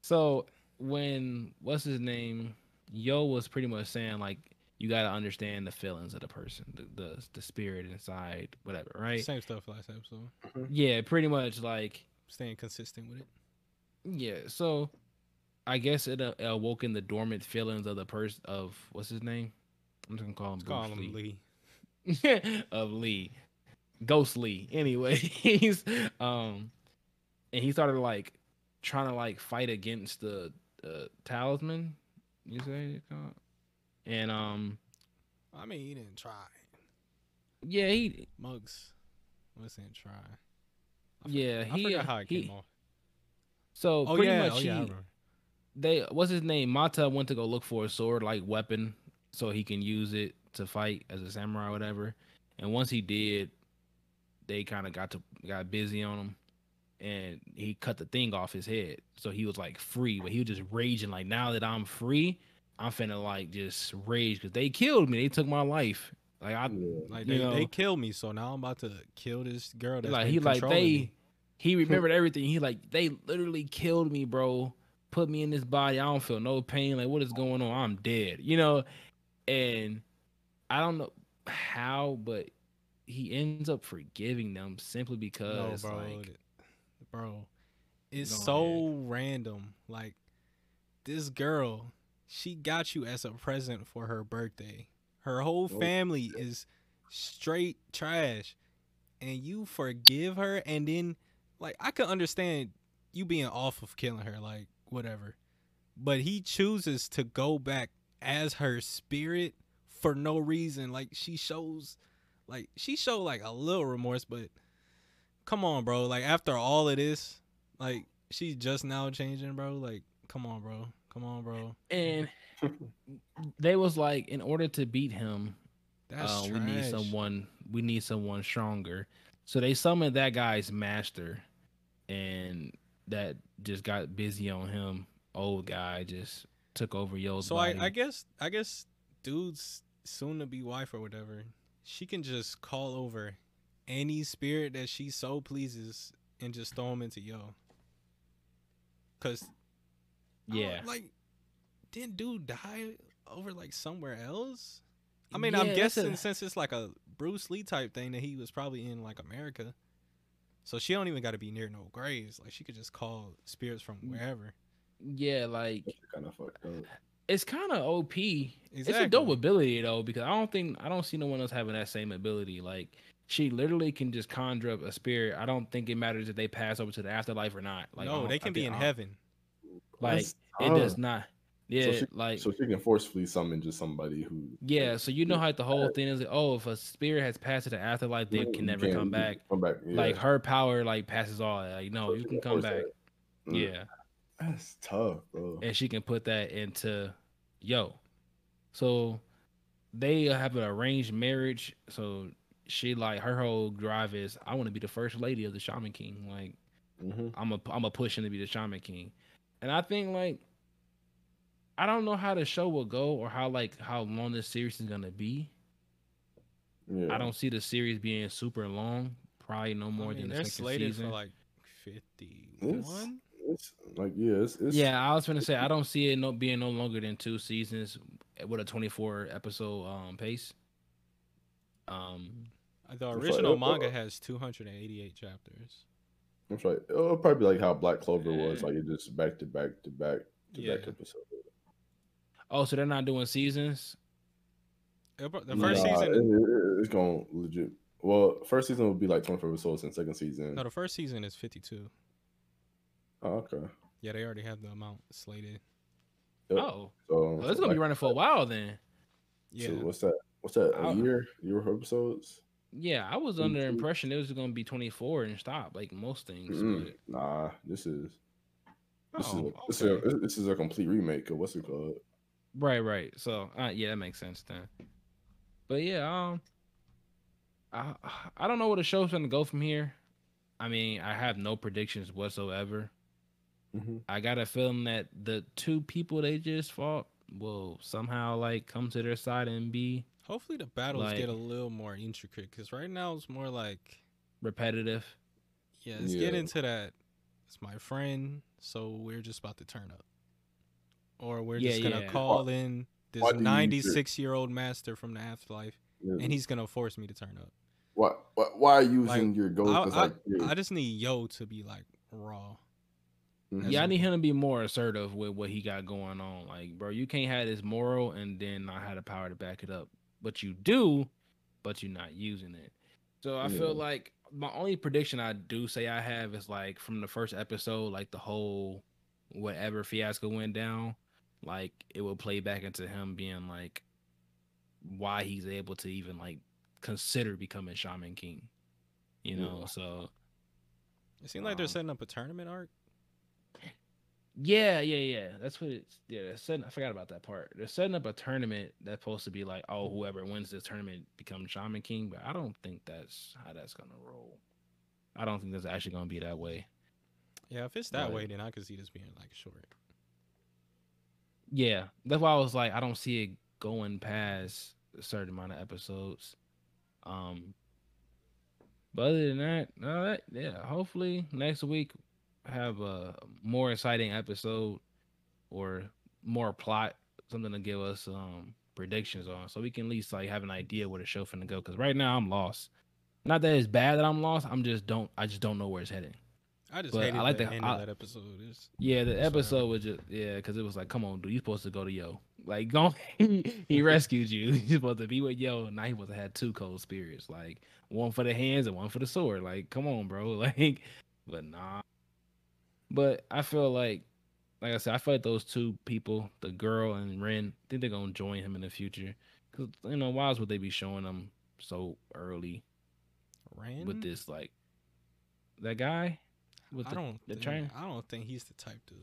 So when what's his name, Yoh was pretty much saying like you got to understand the feelings of the person, the, the the spirit inside, whatever, right? Same stuff last episode. Yeah, pretty much like Staying consistent with it. yeah. So I guess it uh, awoken the dormant feelings of the person of what's his name. I'm just gonna call him Let's call him Lee. Lee. of Lee, Ghost Lee. Anyway, he's um, and he started like trying to like fight against the uh, talisman. You say? And um, I mean, he didn't try. yeah, he Mugs wasn't try. I yeah forgot- I he forgot uh, how it he- came off. So Oh pretty yeah, much oh yeah, I they what's his name? Manta went to go look for a sword like weapon so he can use it to fight as a samurai or whatever. And once he did, they kind of got to got busy on him, and he cut the thing off his head. So he was like free, but he was just raging like, now that I'm free, I'm finna like just rage because they killed me. They took my life. Like I, Yeah. Like You they, they killed me, so now I'm about to kill this girl. That's like he like they me. he remembered everything. He like they literally killed me, bro. Put me in this body. I don't feel no pain. Like what is going on? I'm dead. You know, and I don't know how, but he ends up forgiving them simply No, because bro, like bro, it's so random. Like this girl, she got you as a present for her birthday. Her whole Nope. family is straight trash, and you forgive her, and then like I could understand you being off of killing her, like whatever, but he chooses to go back as her spirit for no reason. Like she shows, like she showed like a little remorse, but come on, bro. Like after all of this, like she's just now changing, bro. Like come on, bro. Come on, bro. and they was like in order to beat him, That's uh, we need someone we need someone stronger. So they summoned that guy's master, and that just got busy on him. Old guy just took over Yoh's So body. I, I guess I guess dude's soon to be wife or whatever, she can just call over any spirit that she so pleases and just throw him into Yoh. Cause yeah, like didn't dude die over like somewhere else? I mean, I'm Yeah, that's a- guessing since it's like a Bruce Lee type thing that he was probably in like America. So she don't even got to be near no graves. Like she could just call spirits from Mm. wherever. yeah, like kind of fucked up. It's kind of OP. It's a Exactly. dope ability though, because I don't think I don't see no one else having that same ability. Like she literally can just conjure up a spirit. I don't think it matters if they pass over to the afterlife or not. Like I no, don't- they I can be think- in heaven. Like That's it does not. Yeah, she- like So she can forcefully summon just somebody who. yeah. So you know how the whole thing is. Like, oh, if a spirit has passed to the afterlife, they can never come can't- back. Come back. Yeah. Like her power, like passes all. that. Like no, So you she can come back. that. Mm. Yeah. That's tough, bro. and she can put that into Yoh. So they have an arranged marriage. So she like her whole drive is I want to be the first lady of the Shaman King. Like hmm I'm a I'm a pushing to be the Shaman King, and I think like I don't know how the show will go or how like how long this series is gonna be. Yeah. I don't see the series being super long. Probably no more I mean, than the they're second slated season. for like fifty-one. It's like yeah, it's, it's Yeah, I was gonna say I don't see it no being no longer than two seasons with a 24 episode um pace. Um, Uh, The It's like- original uh, manga uh, has two hundred and eighty-eight chapters. That's right. It'll probably be like how Black Clover was, like it just back to back to back to Yeah. back episode. oh, so they're not doing seasons. The first Nah, season, it- it- it's going to legit. Well, first season will be like twenty four episodes, and second season. no, the first season is fifty-two. Oh, okay. Yeah, they already have the amount slated. Yep. Oh, So, well, it's so gonna be running for a while then. Yeah, So what's that? What's that? A year? Year episodes? Yeah, I was under the 22. impression it was gonna be 24 and stop like most things. But, Nah, this is this oh, is a, this, is a, this is a complete remake of what's it called? right, right. So uh, yeah, that makes sense then. But yeah, um, I I don't know where the show's gonna go from here. I mean, I have no predictions whatsoever. Mm-hmm. I got a feeling that the two people they just fought will somehow like come to their side and be hopefully the battles Like- get a little more intricate because right now it's more like, repetitive. yeah, it's Yeah. get into that. It's my friend, so we're just about to turn up, or we're Yeah, just gonna yeah. call in this why do you- ninety-six-year-old master from the afterlife, Yeah. and he's gonna force me to turn up. Why, why, why are you Like, using your ghost? I, I, like, yeah. I just need Yoh to be like raw. Mhm. Yeah, I need him to be more assertive with what he got going on. Like, bro, you can't have this moral and then not have the power to back it up. But you do, but you're not using it. So I Yeah. feel like my only prediction I do say I have is like from the first episode, like the whole whatever fiasco went down, like it will play back into him being like why he's able to even like consider becoming Shaman King. You know, Yeah. so It seems like they're Um, setting up a tournament arc. Yeah, yeah, yeah. That's what it's. Yeah, they're setting. I forgot about that part. They're setting up a tournament that's supposed to be like, oh, whoever wins this tournament becomes Shaman King. But I don't think that's how that's gonna roll. I don't think that's actually gonna be that way. Yeah, if it's that Right. way, then I could see this being like short. Yeah, that's why I was like, I don't see it going past a certain amount of episodes. Um, but other than that, no, that yeah, hopefully next week have a more exciting episode or more plot, something to give us um predictions on, so we can at least like have an idea where the show finna go. Because right now I'm lost. Not that it's bad that I'm lost. I'm just don't. I just don't know where it's heading. I just But hated I like the the- end I- of that episode. It's, Yeah, the episode was just yeah, because it was like, come on, dude, you supposed to go to Yoh. Like, go. he rescued you. You're supposed to be with Yoh. and Now he supposed to have two cold spirits, like one for the hands and one for the sword. Like, come on, bro. Like, but nah. But I feel like, like I said, I feel like those two people, the girl and Ren, I think they're gonna join him in the future. Cause you know, why else would they be showing them so early Ran? with this? Like, that guy. With I the, don't. the think, train. I don't think he's the type to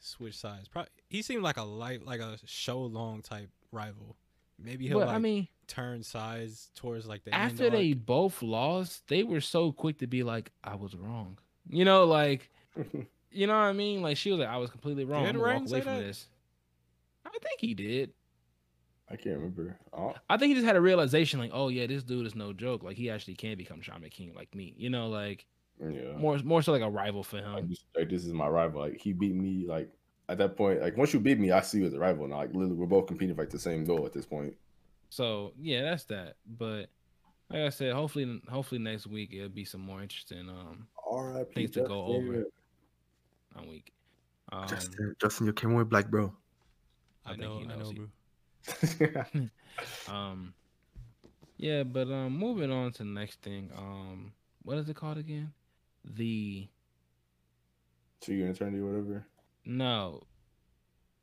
switch sides. Probably he seemed like a light, like a show long type rival. Maybe he'll But like I mean. turn sides towards like the end after they arc. both lost, they were so quick to be like, "I was wrong." You know, like you know what I mean? Like she was like, "I was completely wrong. Did I'm gonna Rain walk say away from that? this." I think he did. I can't remember. Oh, I think he just had a realization, like, "Oh yeah, this dude is no joke. Like he actually can become Shaman King like me." You know, like yeah. more more so like a rival for him. this, like this is my rival. Like he beat me. Like at that point, like once you beat me, I see you as a rival now. Like literally, we're both competing for like the same goal at this point. So yeah, that's that. But like I said, hopefully, hopefully next week it'll be some more interesting um R.I.P. Things to go over. On week. Um, Justin, Justin, you came with black, bro. I I think know, he I know, he- bro. Um, yeah, but um, moving on to the next thing. Um, what is it called again? The to your eternity, or whatever. no,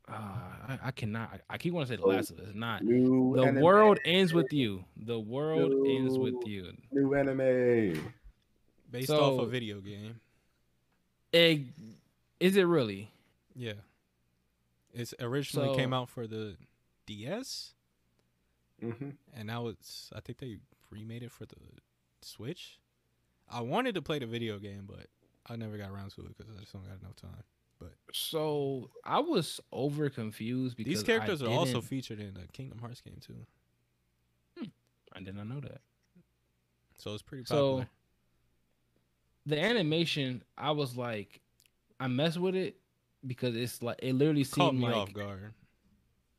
uh, I, I cannot. I, I keep wanting to say the Oh, last of it. It's not. New The anime. world ends with you. The world ends with you. New anime. Based off So- a video game. Eh, is it really? Yeah. It's originally came out for the DS, Mm-hmm. and now it's. I think they remade it for the Switch. I wanted to play the video game, but I never got around to it because I just don't got enough time. But so I was over confused because These characters I are also didn't- featured in the Kingdom Hearts game too, I did not know that. so it's pretty So the animation, I was like, I mess with it because it's like it literally Caught seemed me like off guard.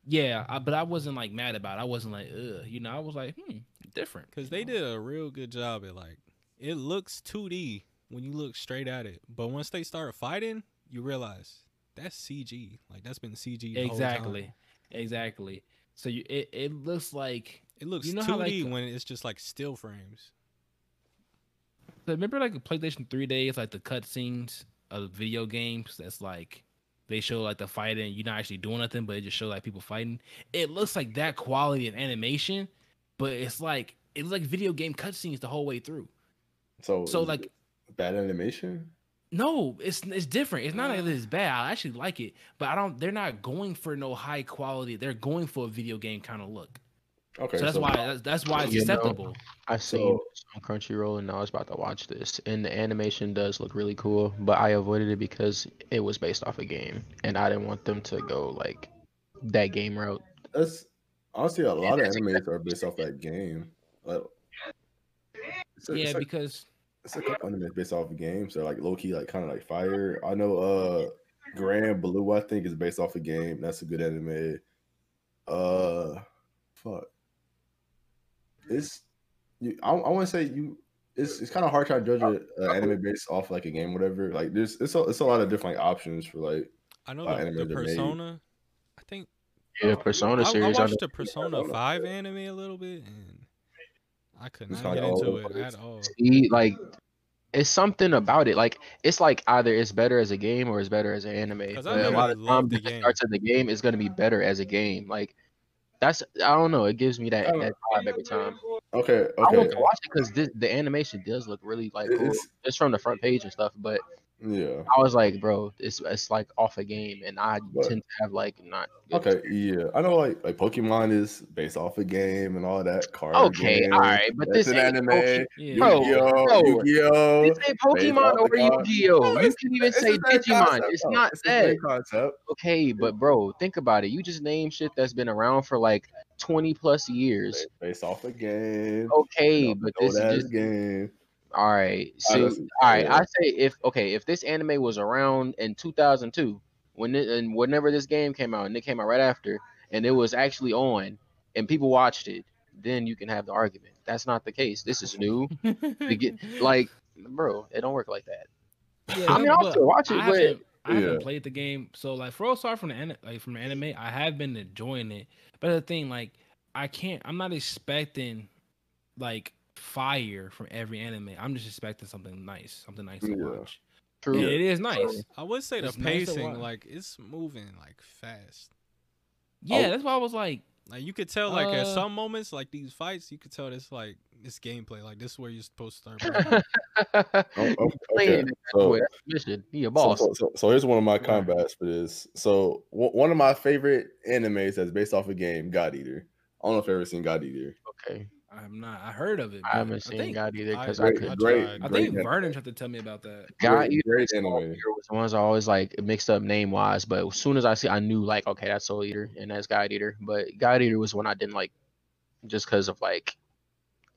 Yeah, I, but I wasn't like mad about it. I wasn't like, ugh, you know. I was like, hmm, different. Because they know? did a real good job at like it looks 2D when you look straight at it, but once they start fighting, you realize that's CG. Like that's been CG. the whole time. exactly, exactly. So you, it it looks like. It looks You know 2D how, like, when it's just like still frames. so Remember, like PlayStation Three days, like the cutscenes of video games. That's like they show like the fighting. You're not actually doing nothing, but it just show like people fighting. It looks like that quality of animation, but it's like it's like video game cutscenes the whole way through. So So like bad animation. No, it's it's different. It's not that ah. it's bad. I actually like it, but I don't. They're not going for no high quality. They're going for a video game kind of look. Okay, So that's why that's, that's why it's You know, acceptable. I seen So- on Crunchyroll and I was about to watch this, and the animation does look really cool, but I avoided it because it was based off a game, and I didn't want them to go like that game route. That's honestly a lot of that's animes are based off that game. Like, it's a, Yeah, it's a, because it's a couple animes based off of games. So like low key, like kind of like fire. I know uh Grand Blue, I think, is based off a game. That's a good anime. Uh, fuck. It's you. I, I want to say you. It's it's kind of hard trying to judge a, a anime based off like a game, whatever. Like there's it's a it's a lot of different like, options for like I know Uh, the, anime the they're made. Persona. I think Yeah, Persona I, I series. I, watched know- the Persona Five anime a little bit, and I could It's not get into over it at all. see, like it's something about it. Like it's like either it's better as a game or it's better as an anime. 'Cause But I a lot literally of love times, the if it game. starts at the game, it's gonna be better as a game. Like that's I don't know. It gives me that, Oh. that vibe every time. okay okay. I want okay. to watch it because the animation does look really like cool. It's- It's from the front page and stuff, but Yeah. I was like, bro, it's it's like off a game, and I But- tend to have like not. Okay, yeah, I know like like Pokemon is based off a game and all that. Card Okay, game, all right, but that's this an ain't anime. Poke- Yeah. Bro, Yu-Gi-Oh, bro, Yu-Gi-Oh. This ain't Pokemon or. Yu-Gi-Oh. No, You can even say Digimon. concept, It's not It's that. concept. Okay, but bro, think about it. You just name shit that's been around for like twenty plus years. Based off a game. Okay, but this is just game. All right. So Honestly, all right, yeah. I say if okay, if this anime was around in two thousand two, when it, and whenever this game came out, and it came out right after, and it was actually on, and people watched it, then you can have the argument. That's not the case. This is new. Get like, bro, it don't work like that. Yeah, I mean, I'll but still watch it, I but- haven't, I haven't Yeah. played the game, so like for aside from the ani- like from the anime, I have been enjoying it. But the thing, like, I can't. I'm not expecting like fire from every anime. I'm just expecting something nice, something nice to Yeah. watch. True. And it is nice. I would say the It's nice pacing, watch. like it's moving like fast. Yeah, Oh. that's why I was like, Like you could tell, like at Uh, some moments, like these fights, you could tell this like this gameplay. Like this is where you're supposed to start. playing. Oh, oh, okay, so- way, that's the mission. He a boss. so, so, so here's one of my combats for this. So w- one of my favorite animes that's based off a game, God Eater. I don't know if you've ever seen God Eater. Okay, I'm not. I heard of it. I haven't seen think, God Eater because I, Great, could. great, tried. I great think anime. Vernon tried to tell me about that. God Great- Eater great and Soul anime. Was the ones I always like mixed up name wise, but as soon as I see, I knew like okay, that's Soul Eater and that's God Eater. But God Eater was one I didn't like, just because of like,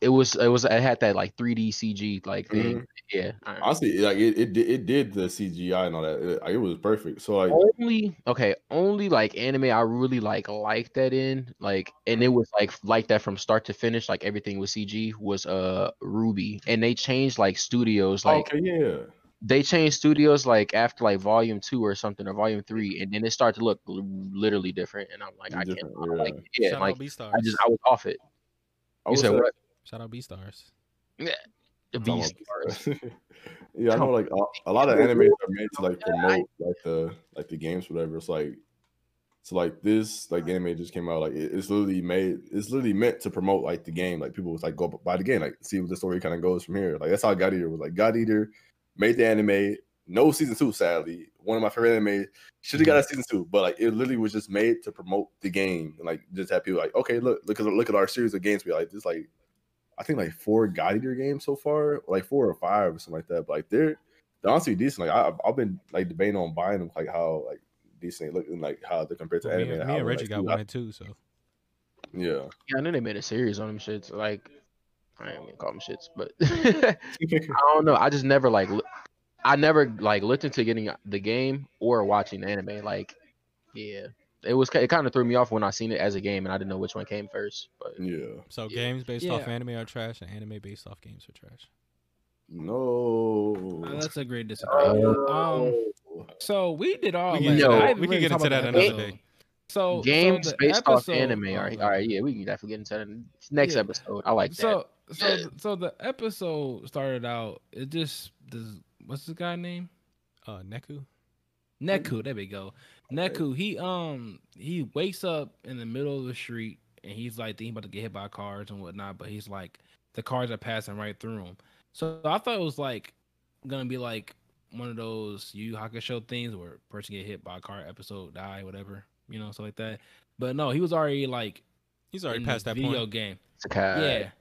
it was it was it had that like 3D CG like thing. Mhm. Yeah, I- Honestly, like it, it, did- it did the CGI and all that. It, it was perfect. So like, only okay, only like anime I really like liked that in like, and it was like like that from start to finish. Like everything was CG was uh RWBY, and they changed like studios like. okay, yeah. they changed studios like after like volume two or something or volume three, and then it started to look l- literally different. And I'm like, I can't, Different, I don't like, yeah. it. yeah, Shout like Beastars. I just I was off it. I You said say- what? Shout out Beastars. The Talking beast. about Beastars. yeah, I know. Like a, a lot of animes are made to like promote like the like the games, whatever. It's like so like this like anime just came out. Like it- it's literally made. It's literally meant to promote like the game. Like people was like go buy the game, like see what the story kind of goes from here. Like that's how God Eater was. Like God Eater made the anime. No season two, sadly. One of my favorite anime should have got a season two, but like it literally was just made to promote the game and like just have people like, okay, look, look at look at our series of games. We like this like I think like four God Eater games so far, like four or five or something like that. But like they're they're honestly decent. Like I, I've been like debating on buying them, like how like decent they look and like how they're compared to Well, me, anime. and- me and Reggie like, got two- one too. So Yeah. Yeah, I know they made a series on them shits. Like I ain't gonna call them shits, but I don't know. I just never like loo- I never like looked into getting the game or watching the anime. Like, yeah, it was it kind of threw me off when I seen it as a game and I didn't know which one came first. But yeah. so Yeah. games based off anime are trash, and anime based off games are trash. No. Uh, that's a great disagreement. um, so we did all. We like, can- no, didn't we can get talk into that another episode. day. So games so the based off anime. oh, All right, all right, yeah, we can definitely get into that in next Yeah. episode. I like that. So so so the episode started out. It just does. What's this guy name? Uh, Neku. Neku. There we go. Neku. He um he wakes up in the middle of the street and he's like thinking about to get hit by cars and whatnot, but he's like the cars are passing right through him. So I thought it was like gonna be like one of those Yu Yu Hakusho things where a person get hit by a car, episode die, whatever, you know, stuff like that. But no, he was already like He's already in past the that video point. game. Sakai.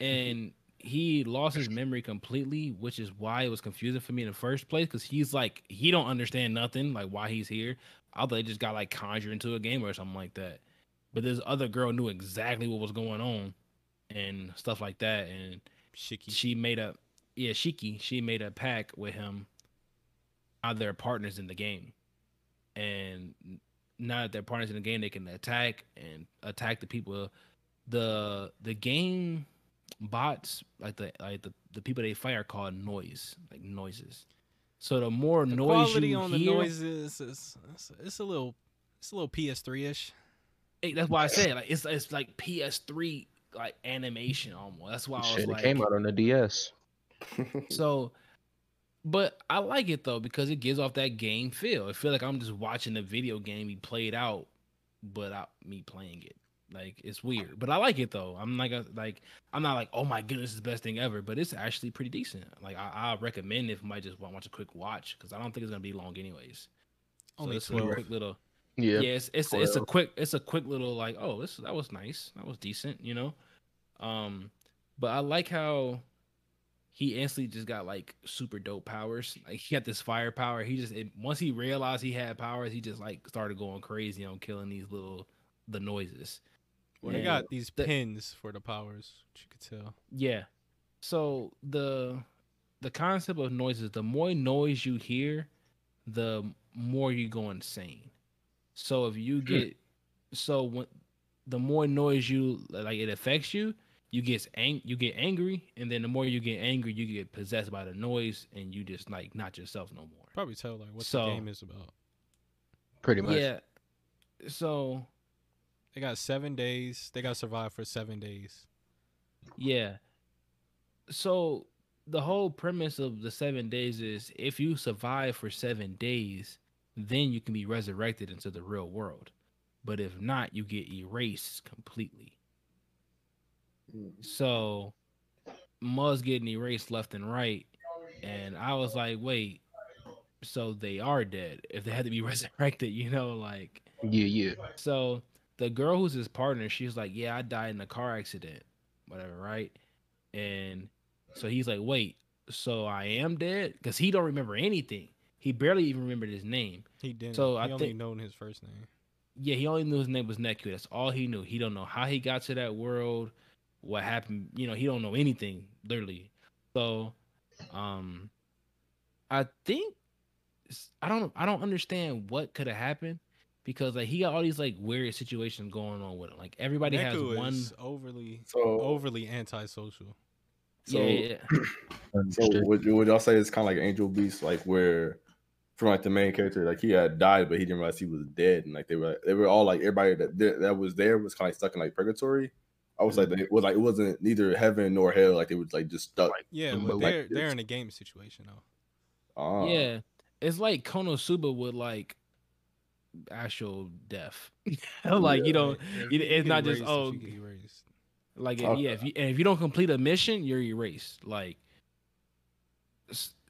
Yeah. And he lost his memory completely, which is why it was confusing for me in the first place. Because he's like, he don't understand nothing, like why he's here. I thought they just got like conjured into a game or something like that. But this other girl knew exactly what was going on and stuff like that. And Shiki. she made a, yeah, Shiki, she made a pact with him. Now they're partners in the game. And now that they're partners in the game, they can attack and attack the people the the game bots like the like the, the people they fight are called noise like noises so the more The noise quality you on hear, the noises is it's, it's a little it's a little PS3 ish. that's why i said like it's it's like ps3 like animation almost that's why i was Shit, like it came out on the DS. so but i like it though because it gives off that game feel i feel like i'm just watching a video game be played out but out me playing it Like it's weird, but I like it though. I'm like a, like I'm not like oh my goodness, it's the best thing ever, but it's actually pretty decent. Like I, I recommend if you might just want watch a quick watch because I don't think it's gonna be long anyways. So Only it's a quick little Yeah. yeah, it's it's, it's a quick it's a quick little like oh this that was nice that was decent you know, um, but I like how he instantly just got like super dope powers. Like he got this firepower. He just it, once he realized he had powers, he just like started going crazy on killing these little the noises. Well, they got these the- pins for the powers, which you could tell. Yeah. So the the concept of noises, the more noise you hear, the more you go insane. So if you hmm. get so when the more noise you like it affects you, you get ang- you get angry, and then the more you get angry, you get possessed by the noise, and you just like not yourself no more. Probably tell like what So- the game is about. Pretty much. Yeah. So They got seven days. They got to survive for seven days. Yeah. So the whole premise of the seven days is if you survive for seven days, then you can be resurrected into the real world. But if not, you get erased completely. So Muzz getting erased left and right. And I was like, wait, so they are dead if they had to be resurrected, you know, like Yeah, yeah. so the girl who's his partner, she's like, "Yeah, I died in a car accident, whatever, right?" And so he's like, "Wait, so I am dead?" Because he don't remember anything. He barely even remembered his name. He didn't. So he I only think- known his first name. Yeah, he only knew his name was Neku. That's all he knew. He don't know how he got to that world, what happened. You know, he don't know anything literally. So, um, I think I don't I don't understand what could have happened because like he got all these like weird situations going on with him. Like everybody has one. overly So, overly antisocial. so, yeah, yeah, yeah. so would, would y'all say it's kind of like Angel Beats, like where from like the main character, like he had died, but he didn't realize he was dead, and like they were, they were all like everybody that that that was there was kind of stuck in like purgatory. I was like, it was like it wasn't neither heaven nor hell, like they was like just stuck. Yeah, But but they're they're in a game situation though. Ah. yeah. It's like Konosuba would like actual death. like you don't Yeah, you- you it's get not just, erased if oh, you. Like if- Okay. yeah, if you and if you don't complete a mission, you're erased. Like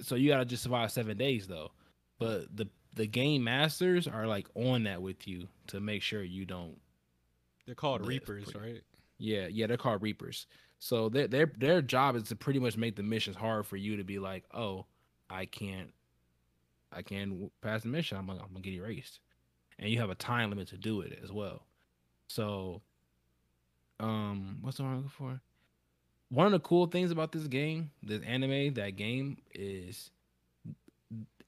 so you gotta just survive seven days though. But the the game masters are like on that with you to make sure you don't They're called live Reapers, pretty- right? yeah, yeah, they're called reapers. So their their their job is to pretty much make the missions hard for you to be like, oh, I can't I can't pass the mission. I'm gonna, I'm gonna get erased. And you have a time limit to do it as well. So um what's the one I'm looking for? One of the cool things about this game, this anime, that game is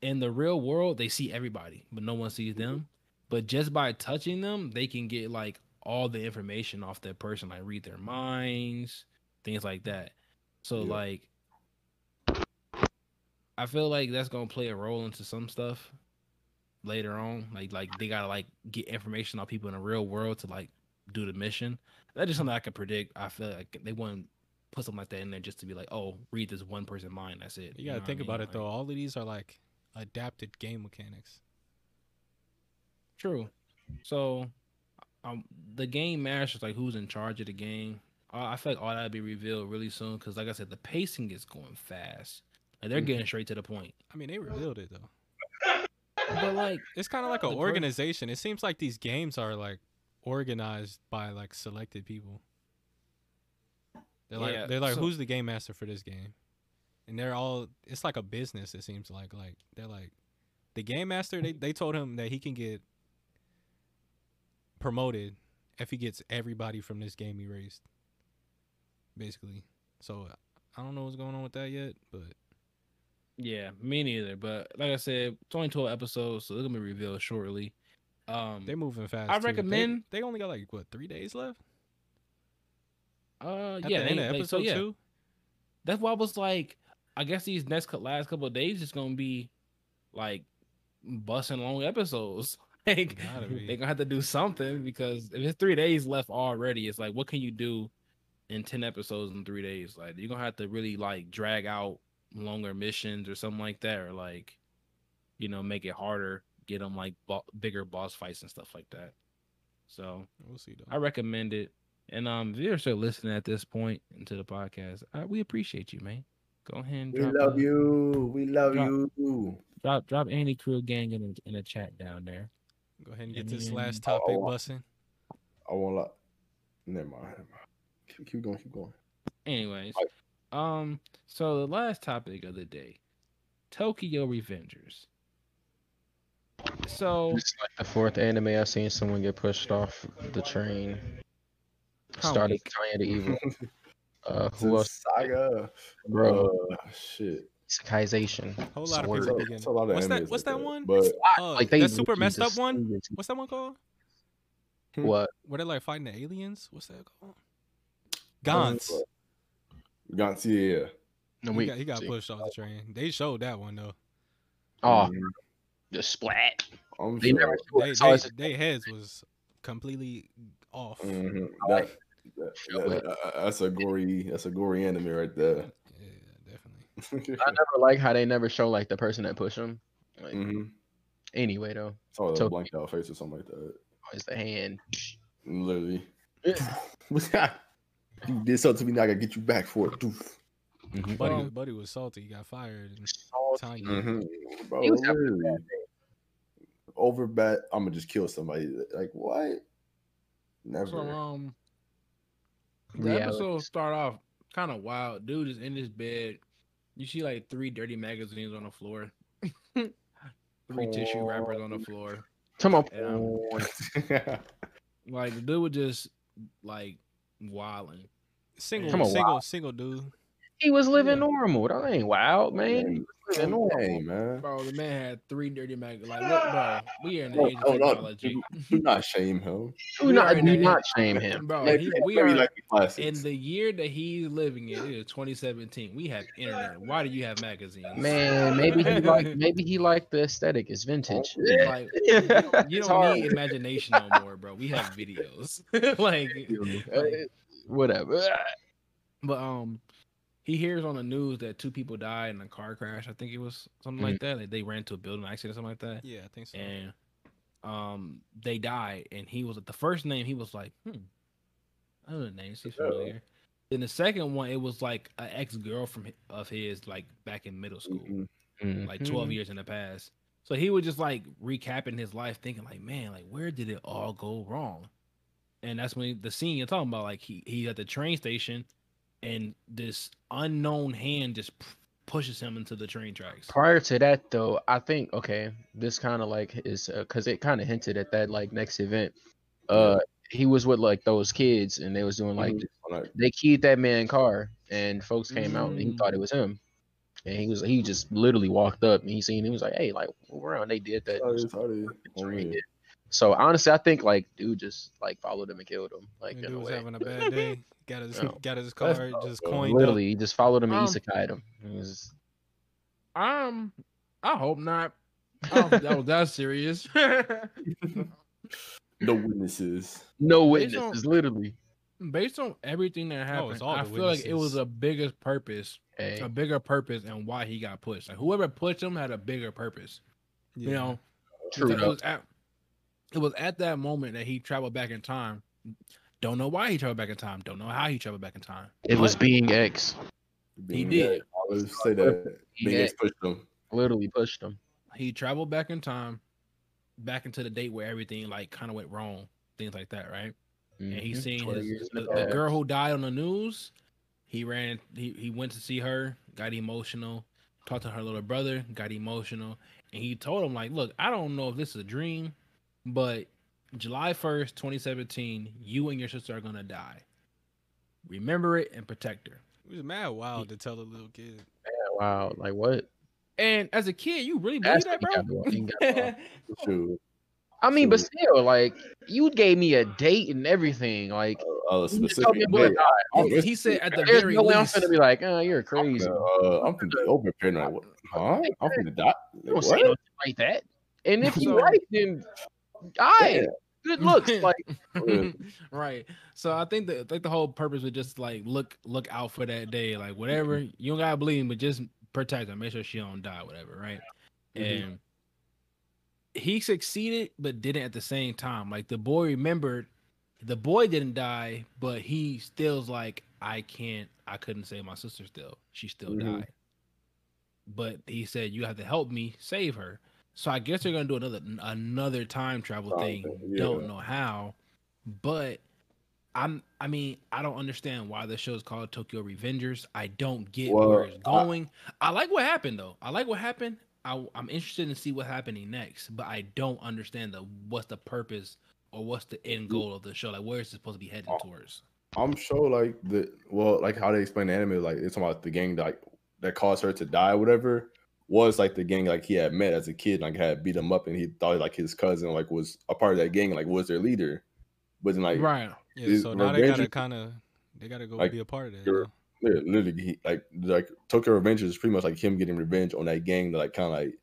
in the real world, they see everybody, but no one sees them. But just by touching them, they can get like all the information off that person, like read their minds, things like that. So Yeah. like I feel like that's gonna play a role into some stuff later on. Like like they gotta like get information on people in the real world to like do the mission. That's just something I can predict. I feel like they wouldn't put something like that in there just to be like, oh, read this one person mind. That's it. You gotta what I think mean? about it Like- though. All of these are like adapted game mechanics. True. So, um, the game masters, like who's in charge of the game, uh, I feel like all that'll be revealed really soon. Because, like I said, the pacing is going fast. Like they're Mhm. getting straight to the point. I mean, they revealed it though. But like, It's kind of like an The per- organization. It seems like these games are like organized by like selected people. They're like Yeah, they're like so- who's the game master for this game? And they're all it's like a business it seems like like they're like the game master they they told him that he can get promoted if he gets everybody from this game erased. Basically. So I don't know what's going on with that yet, but yeah, me neither. But like I said, it's only twelve episodes, so they're gonna be revealed shortly. Um, they're moving fast. I too. They- recommend- they, only got like what three days left. uh, At yeah, the end they- of like, so episode yeah, two. that's why I was like, I guess these next last couple of days is gonna be like busting long episodes. like they're gonna have to do something because if it's three days left already, it's like what can you do in ten episodes in three days? Like you're gonna have to really like drag out longer missions or something like that, or like you know make it harder, get them like bo- bigger boss fights and stuff like that. So We'll see Though. I recommend it. And um, if you're still listening at this point into the podcast, uh, we appreciate you, man. Go ahead and We love a- you. We love drop- you. drop drop any crew gang in the, in the chat down there. Go ahead and get And this then- last Oh, topic oh, bussing. I won't lie. Never mind. Never mind. Keep, keep going. Keep going. Anyways, Right. Um, so the last topic of the day, Tokyo Revengers. So It's like the fourth anime I've seen someone get pushed off the train. Started weak. Tanya the Evil. Uh, It's who else? Saga. Bro, Uh, shit. Isekaiization. Whole lot of people It's a, begin. it's a lot of What's that? animes What's that one? But Uh, Like they that super messed up one. serious- What's that one called? What? Where they like fighting the aliens? What's that called? uh, Gantz. Gantz, yeah. No, He got, he got pushed off the train. They showed that one though. Oh, Mhm. the splat. I'm They sure. never They, saw they, they heads was completely off. Mhm. That, like that- that- uh, that's a gory. That's a gory anime right there. Yeah, definitely. I never like how they never show like the person that pushed them. Like, Mhm. Anyway, though, It's always a So- blanked out face or something like that. it's the hand. Literally. Yeah. you did something to me, now I gotta get you back for it. Doof. Mhm. Buddy, Um, Buddy was salty. He got fired. And Salty. Tanya. Mhm. Bro, He was having literally. Over bet, I'm gonna just kill somebody. Like what? Never. So um, the Reality. episode start off kind of wild. Dude is in his bed. You see like three dirty magazines on the floor, three tissue wrappers on the floor. Come on. Yeah. porn. Like the dude was just like wilding. Single, Come on, single, wow. single dude. He was living Yeah. normal. That ain't wild, man. He was normal. Hey man, Bro, the man had three dirty magazines. Like, look, bro, we are in the No, age of no, no. technology. do not shame him. Do We not, in do the- not shame him. Bro, he, we very are like the in the year that he's living in. It is 2017. We have internet. Why do you have magazines? Man, maybe he like maybe he liked the aesthetic. It's vintage. Like, you don't, you It's don't hard. need imagination no more, bro. We have videos. like, like, whatever. but um, he hears on the news that two people died in a car crash. I think it was something like that. Like they ran into a building accident, or something like that. Yeah, I think so. and um they died and he was at the first name he was like hmm I know the name seems familiar then the second one it was like an ex-girl from of his like back in middle school Mhm. like 12 years in the past so he was just like recapping his life thinking like man like where did it all go wrong and that's when the scene you're talking about like he he's at the train station and this unknown hand just p- pushes him into the train tracks Prior to that, though, I think okay, this kind of like is because it kind of hinted at that like next event. Uh, he was with like those kids, and they was doing like Mhm. They keyed that man car, and folks came out and he Mm. thought it was him, and he was he just literally walked up and he seen he was like, hey, like around they did that. sorry, sorry. Oh, yeah. So honestly, I think like dude just like followed him and killed him, like Like, in dude a was way. having a bad day. Got his No. got his card, not just good. coined Literally, he just followed him and Um, isekai'd him. It was- Um, I hope not. I don't that was that serious. No witnesses. no Based on- witnesses, literally. Based on everything that Oh, happened, it's all I the feel like it was a bigger purpose, Hey, a bigger purpose, and why he got pushed. Like whoever pushed him had a bigger purpose. up. You know, true it was at it was at that moment that he traveled back in time. Don't know why he traveled back in time. Don't know how he traveled back in time. It was being X. Being did. I would say that He being X pushed them. literally pushed him. he traveled back in time, back into the date where everything like kind of went wrong, things like that, right? and he Mhm. seen his, the, the the girl who died on the news. He ran. He, he went to see her. Got emotional. Talked to her little brother. Got emotional, and he told him like, "Look, I don't know if this is a dream, but July first, twenty seventeen, you and your sister are gonna die. Remember it and protect her." It was mad wild to tell a little kid. Yeah, wow, like what? And as a kid, you really believe That's that, what got bro? wrong. Got wrong. I mean, but still, like you gave me a date and everything. Like Uh, a you just specific told me a boy date. died. I'm he, he said at the There's very no way I'm gonna be like, oh, you're I'm crazy. gonna, uh, I'm gonna be over paranoid. What? Huh? I'm gonna die. You don't Like, say what? nothing like that. And if you So- right, then I Yeah. Good looks. Like right. So I think that I think the whole purpose was just like look look out for that day. Like whatever you don't gotta believe, but just protect her. Make sure she don't die. Whatever. Right. Mhm. And he succeeded but didn't at the same time. Like the boy remembered the boy didn't die, but he still's like, I can't I couldn't save my sister still. She still Mhm. died. But he said, You have to help me save her. So I guess they're gonna do another another time travel Time thing. thing, Don't know how. But I'm I mean, I don't understand why the show is called Tokyo Revengers. I don't get Well, where it's going. I, like what happened though. I like what happened. I, I'm interested to see what's happening next, but I don't understand the what's the purpose or what's the end goal of the show. Like where is it supposed to be heading Oh, towards? I'm sure like the well, like how they explain the anime, like it's about the gang that like that caused her to die, or whatever, was like the gang like he had met as a kid, like had beat him up, and he thought like his cousin like was a part of that gang, like was their leader, but then like right. Yeah, so now they gotta kind of they gotta go Like, be a part of that. Yeah, literally, he, like like Tokyo Revengers is pretty much like him getting revenge on that gang that like kind of like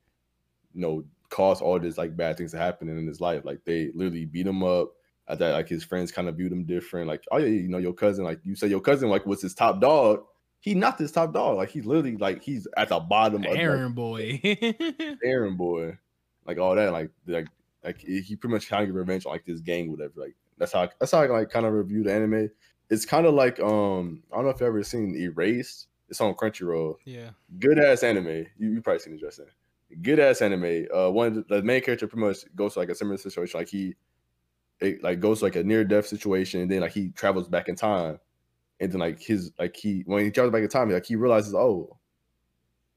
you know caused all this like bad things to happen in his life. Like they literally beat him up. At that, like his friends kind of viewed him different. Like, oh yeah, you know your cousin. Like you said, your cousin like was his top dog. He not his top dog. Like he's literally like he's at the bottom of Aaron boy. Aaron boy, like all that. Like like like he pretty much kind of get revenge on like this gang, whatever. Like that's how that's how I like kind of review the anime. It's kind of like um I don't know if you ever seen Erased. It's on Crunchyroll. Yeah, Good ass anime. You you probably seen it, Justin. Good ass anime. Uh, one the, the main character pretty much goes to like a similar situation. Like he, it like goes to like a near death situation, and then like he travels back in time, and then like his like he when he travels back in time, like he realizes oh,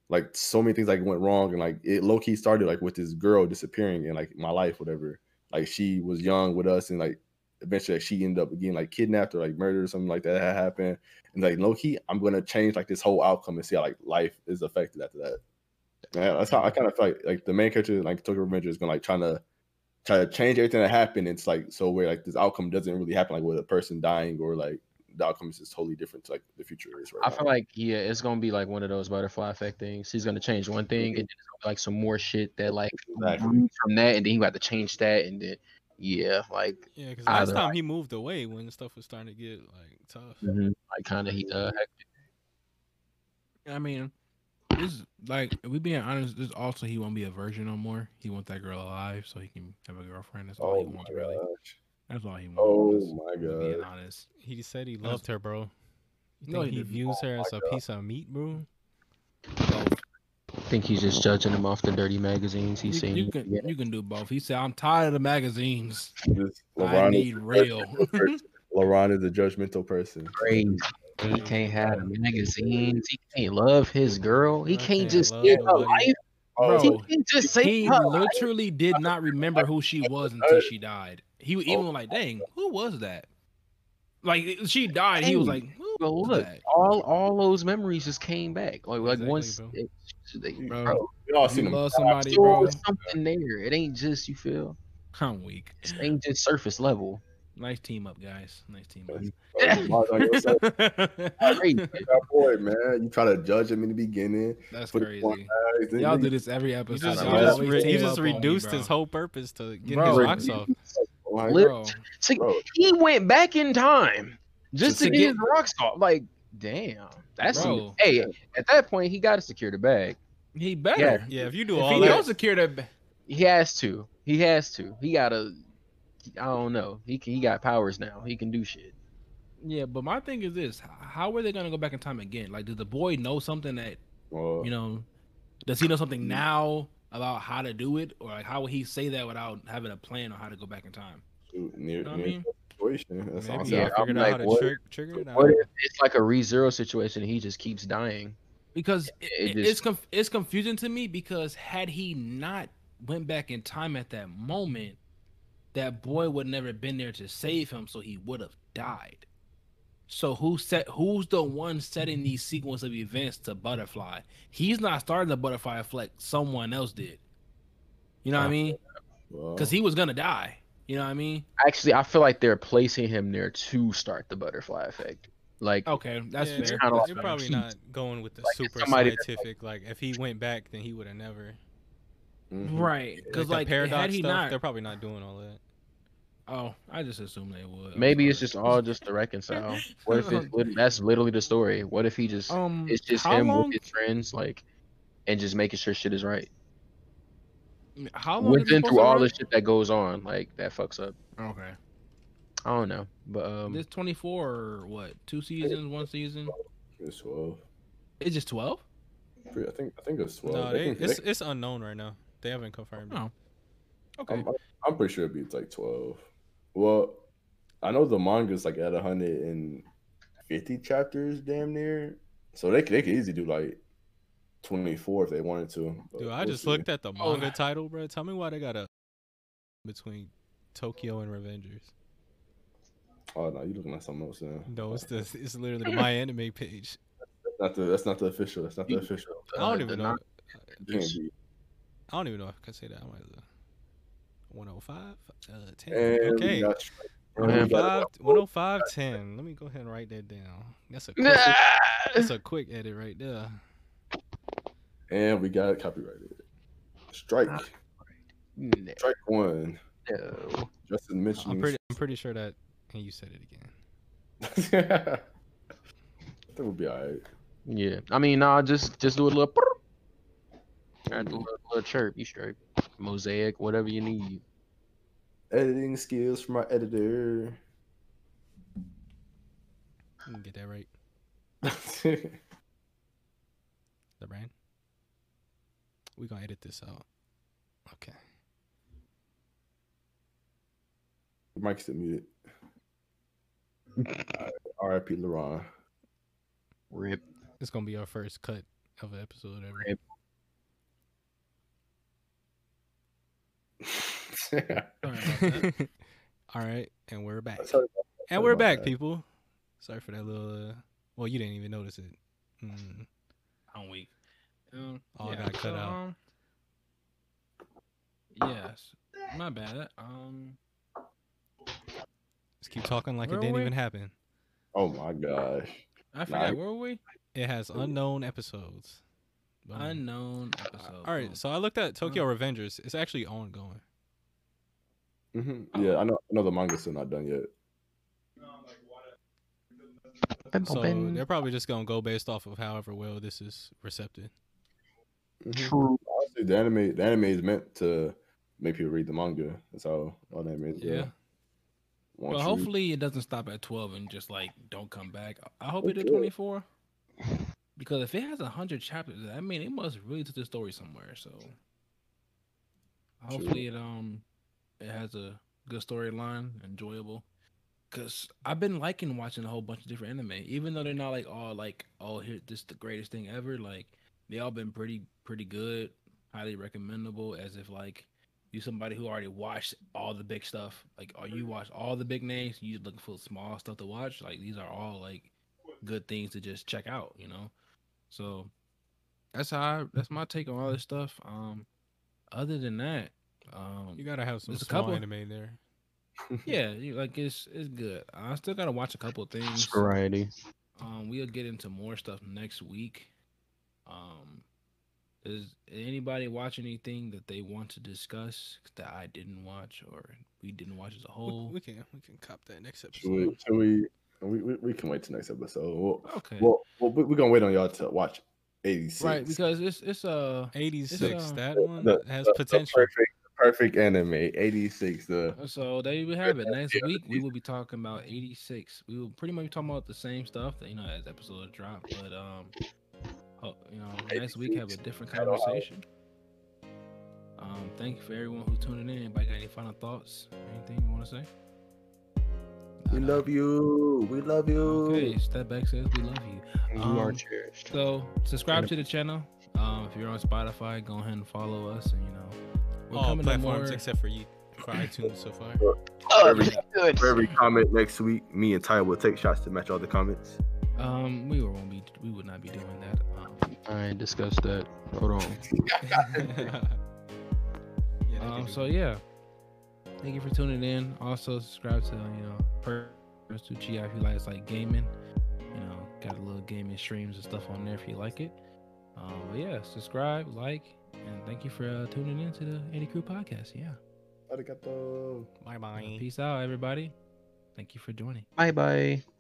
like so many things like went wrong, and like it low key started like with this girl disappearing and like my life, whatever. Like she was young with us, and like eventually like, she ended up getting like kidnapped or like murdered or something like that had happened. And like low key, I'm gonna change like this whole outcome and see how like life is affected after that. Yeah, that's how I kind of feel like like the main character like Tokyo Revenger is gonna like trying to try to change everything that happened. It's like so where like this outcome doesn't really happen like with a person dying or like the outcome is just totally different to like the future is right I now. feel like yeah, it's gonna be like one of those butterfly effect things. He's gonna change one thing, and then it's gonna be like some more shit that like Exactly. from that, and then he got to change that, and then yeah, like yeah. Because last Either time he moved away when stuff was starting to get like tough. like kind of he uh I mean, this like if we being honest, this also he won't be a virgin no more. He wants that girl alive so he can have a girlfriend. That's all oh he wants, really. gosh. That's all he wants. Oh That's- my god! Being honest. He just said he loved her, bro. You No, think he he views Oh her my as a God. piece of meat, bro? Both. think he's just judging him off the dirty magazines he's You, seen. you can Yeah. you can do both. He said, "I'm tired of the magazines. This I need real." judgmental person. LeBron is a judgmental person. Crazy. He can't have the magazines. He can't love his girl. He can't can't just love save her life. Oh, Bro, He can't just save he her life. literally did not remember who she was until she died. He oh. was even like, "Dang, who was that?" Like she died, he was like, "Who But was look, that?" all all those memories just came back. Like like Exactly, once, bro. it, they, Bro, bro, we all You seen him. love somebody, still bro. was something there. It ain't just you feel. I'm weak. It ain't just surface level. Nice team up, guys. Nice team up. LeBron's on your side. Crazy. That boy, man. You try to judge him in the beginning. That's Put it crazy. on eyes, Y'all you- do this every You episode. just, I you know. Y'all just, re- team you just up on me, reduced his whole purpose to get Bro. his rocks off. Like, Bro, See, Bro. he went back in time just To to, get, get- his rocks off. Like, damn, that's some- hey. At that point, he got to secure the bag. he better. Yeah. Yeah, if you do If all he that, don't secure that, ba- He has to. He has to. He gotta. I don't know. He can, he got powers now. He can do shit. yeah. But my thing is this: How are they gonna go back in time again? Like, does the boy know something that well, you know? Does he know something now about how to do it, or like how would he say that without having a plan on how to go back in time? shoot, near, You know what I mean? situation. That's maybe saying. yeah, I'm figured out how to what- trick, trigger it. I What if it's like a Re:Zero situation? He just keeps dying. Because it, it it's just- conf- it's confusing to me because had he not went back in time at that moment, that boy would never been there to save him, so he would have died. So who set who's the one setting these sequence of events to butterfly? He's not starting the butterfly effect. Someone else did. You know what I Uh, mean? Well, Because he was gonna die. You know what I mean? Actually, I feel like they're placing him there to start the butterfly effect. Like, Okay, that's yeah, fair. They're, kinda like they're probably not going with the Like, super scientific. Like, if he went back, then he would have never. mhm. Right? Because Like, like, paradox had he stuff, not, they're probably not doing all that. Oh, I just assumed they would. Maybe it's just all just to reconcile. What if it's lit- that's literally the story? What if he just um, it's just him long- with his friends, like, and just making sure shit is right? How long? With is it and supposed through all the shit that goes on, like that fucks up. Okay. I don't know, but um, This 24 or what? Two seasons, one season? It's twelve. It's just 12? I think I think it's twelve. no, I they, think- it's it's unknown right now. They haven't confirmed. it. Oh. Okay. I'm, I'm pretty sure it'd be like twelve. Well, I know the manga's like at hundred and fifty chapters, damn near. So they could- they could easily do like twenty four if they wanted to. Dude, I we'll just see. looked at the Oh. manga title, bro. Tell me why they got a between Tokyo and Revengers. Oh no, you looking at something else? Then. No, it's the it's literally the My Anime page. That's not the that's not the official. That's not the official. I don't uh, even know. non- It can't. I don't even know if I can say that. I might as well. 105, uh, 10. And okay. got- and we Man, got- 105, 105, 10. Let me go ahead and write that down. That's a quick, that's a quick edit right there. And we got it copyrighted. Strike. no, Strike one. no. Justin mentioned. I'm pretty, I'm pretty sure that, and you said it again. I think we'll be alright. Yeah, I mean, nah, just just do a little. Add a little, little chirp. You straight. Mosaic, whatever you need. Editing skills from our editor. You can get that right. The brand. We gonna edit this out. Okay. The mic's still muted. R.I.P. LeBron. Rip. It's gonna be our first cut of an episode ever. Rip. Sorry about that. All right, and we're back. Sorry about- And we're back, that. people. Sorry for that little. Uh, well, you didn't even notice it. Mm. I'm weak. Um, Oh, I gotta cut out. Um, yes. My bad. Um, Just keep talking like Where it didn't we? even happen. Oh my gosh. I forgot. Nah. Where were we? It has unknown episodes. Boom. Unknown episode. All right, so I looked at Tokyo Revengers. It's actually ongoing. hmm Yeah, I know. I know the manga's still not done yet. So they're probably just gonna go based off of however well this is recepted. Mhm. True. Honestly, the anime, the anime is meant to make people read the manga. That's how all the anime is. Yeah. Yeah. Well, hopefully it doesn't stop at 12 and just like don't come back. I hope it did 24. Because if it has a 100 chapters, I mean, it must really to the story somewhere. So hopefully it um it has a good storyline, enjoyable. Cause I've been liking watching a whole bunch of different anime, even though they're not like all like oh here this the greatest thing ever. Like they all been pretty pretty good, highly recommendable. As if like you somebody who already watched all the big stuff. Like, or you watch all the big names, you looking for small stuff to watch. Like, these are all like good things to just check out, you know. So that's how I, that's my take on all this stuff. Um, other than that, um, You gotta have some There's a small couple. anime there. yeah, you, like it's it's good. I still gotta watch a couple of things. Variety. Um, we'll get into more stuff next week. Um, does anybody watch anything that they want to discuss that I didn't watch or we didn't watch as a whole? we can we can cop that next Should episode. we? Should we, we, we, we can wait till next episode. Well, Okay. well, well we- we're gonna wait on y'all to watch 86. right, because it's it's uh 86. uh, that one the- has the- the potential. perfect, perfect anime. 86. The so there we have it. Next week we will be talking about 86. We will pretty much be talking about the same stuff that you know as episodes drop, but um, you know next week have a different conversation. Um, thank you for everyone who's tuning in. Anybody got any final thoughts? Anything you want to say? We love you. We love you. Okay, step back says we love you. You Um, are cherished. So subscribe to the channel. Um, if you're on Spotify, go ahead and follow us, and you know we're All coming to platforms more. except for you for iTunes so far. Oh, every- good. For every comment next week, me and Ty will take shots to match all the comments. Um, we won't be. We would not be doing that. Um, I ain't discussed that. Hold on. yeah, um so yeah, thank you for tuning in. Also subscribe to you know per to GI if you like it's like gaming. You know, got a little gaming streams and stuff on there if you like it. Um, but yeah, subscribe, like, and thank you for uh, tuning in to the Eddie Crew podcast. Yeah, Arigato. bye bye. peace out, everybody. Thank you for joining. Bye bye.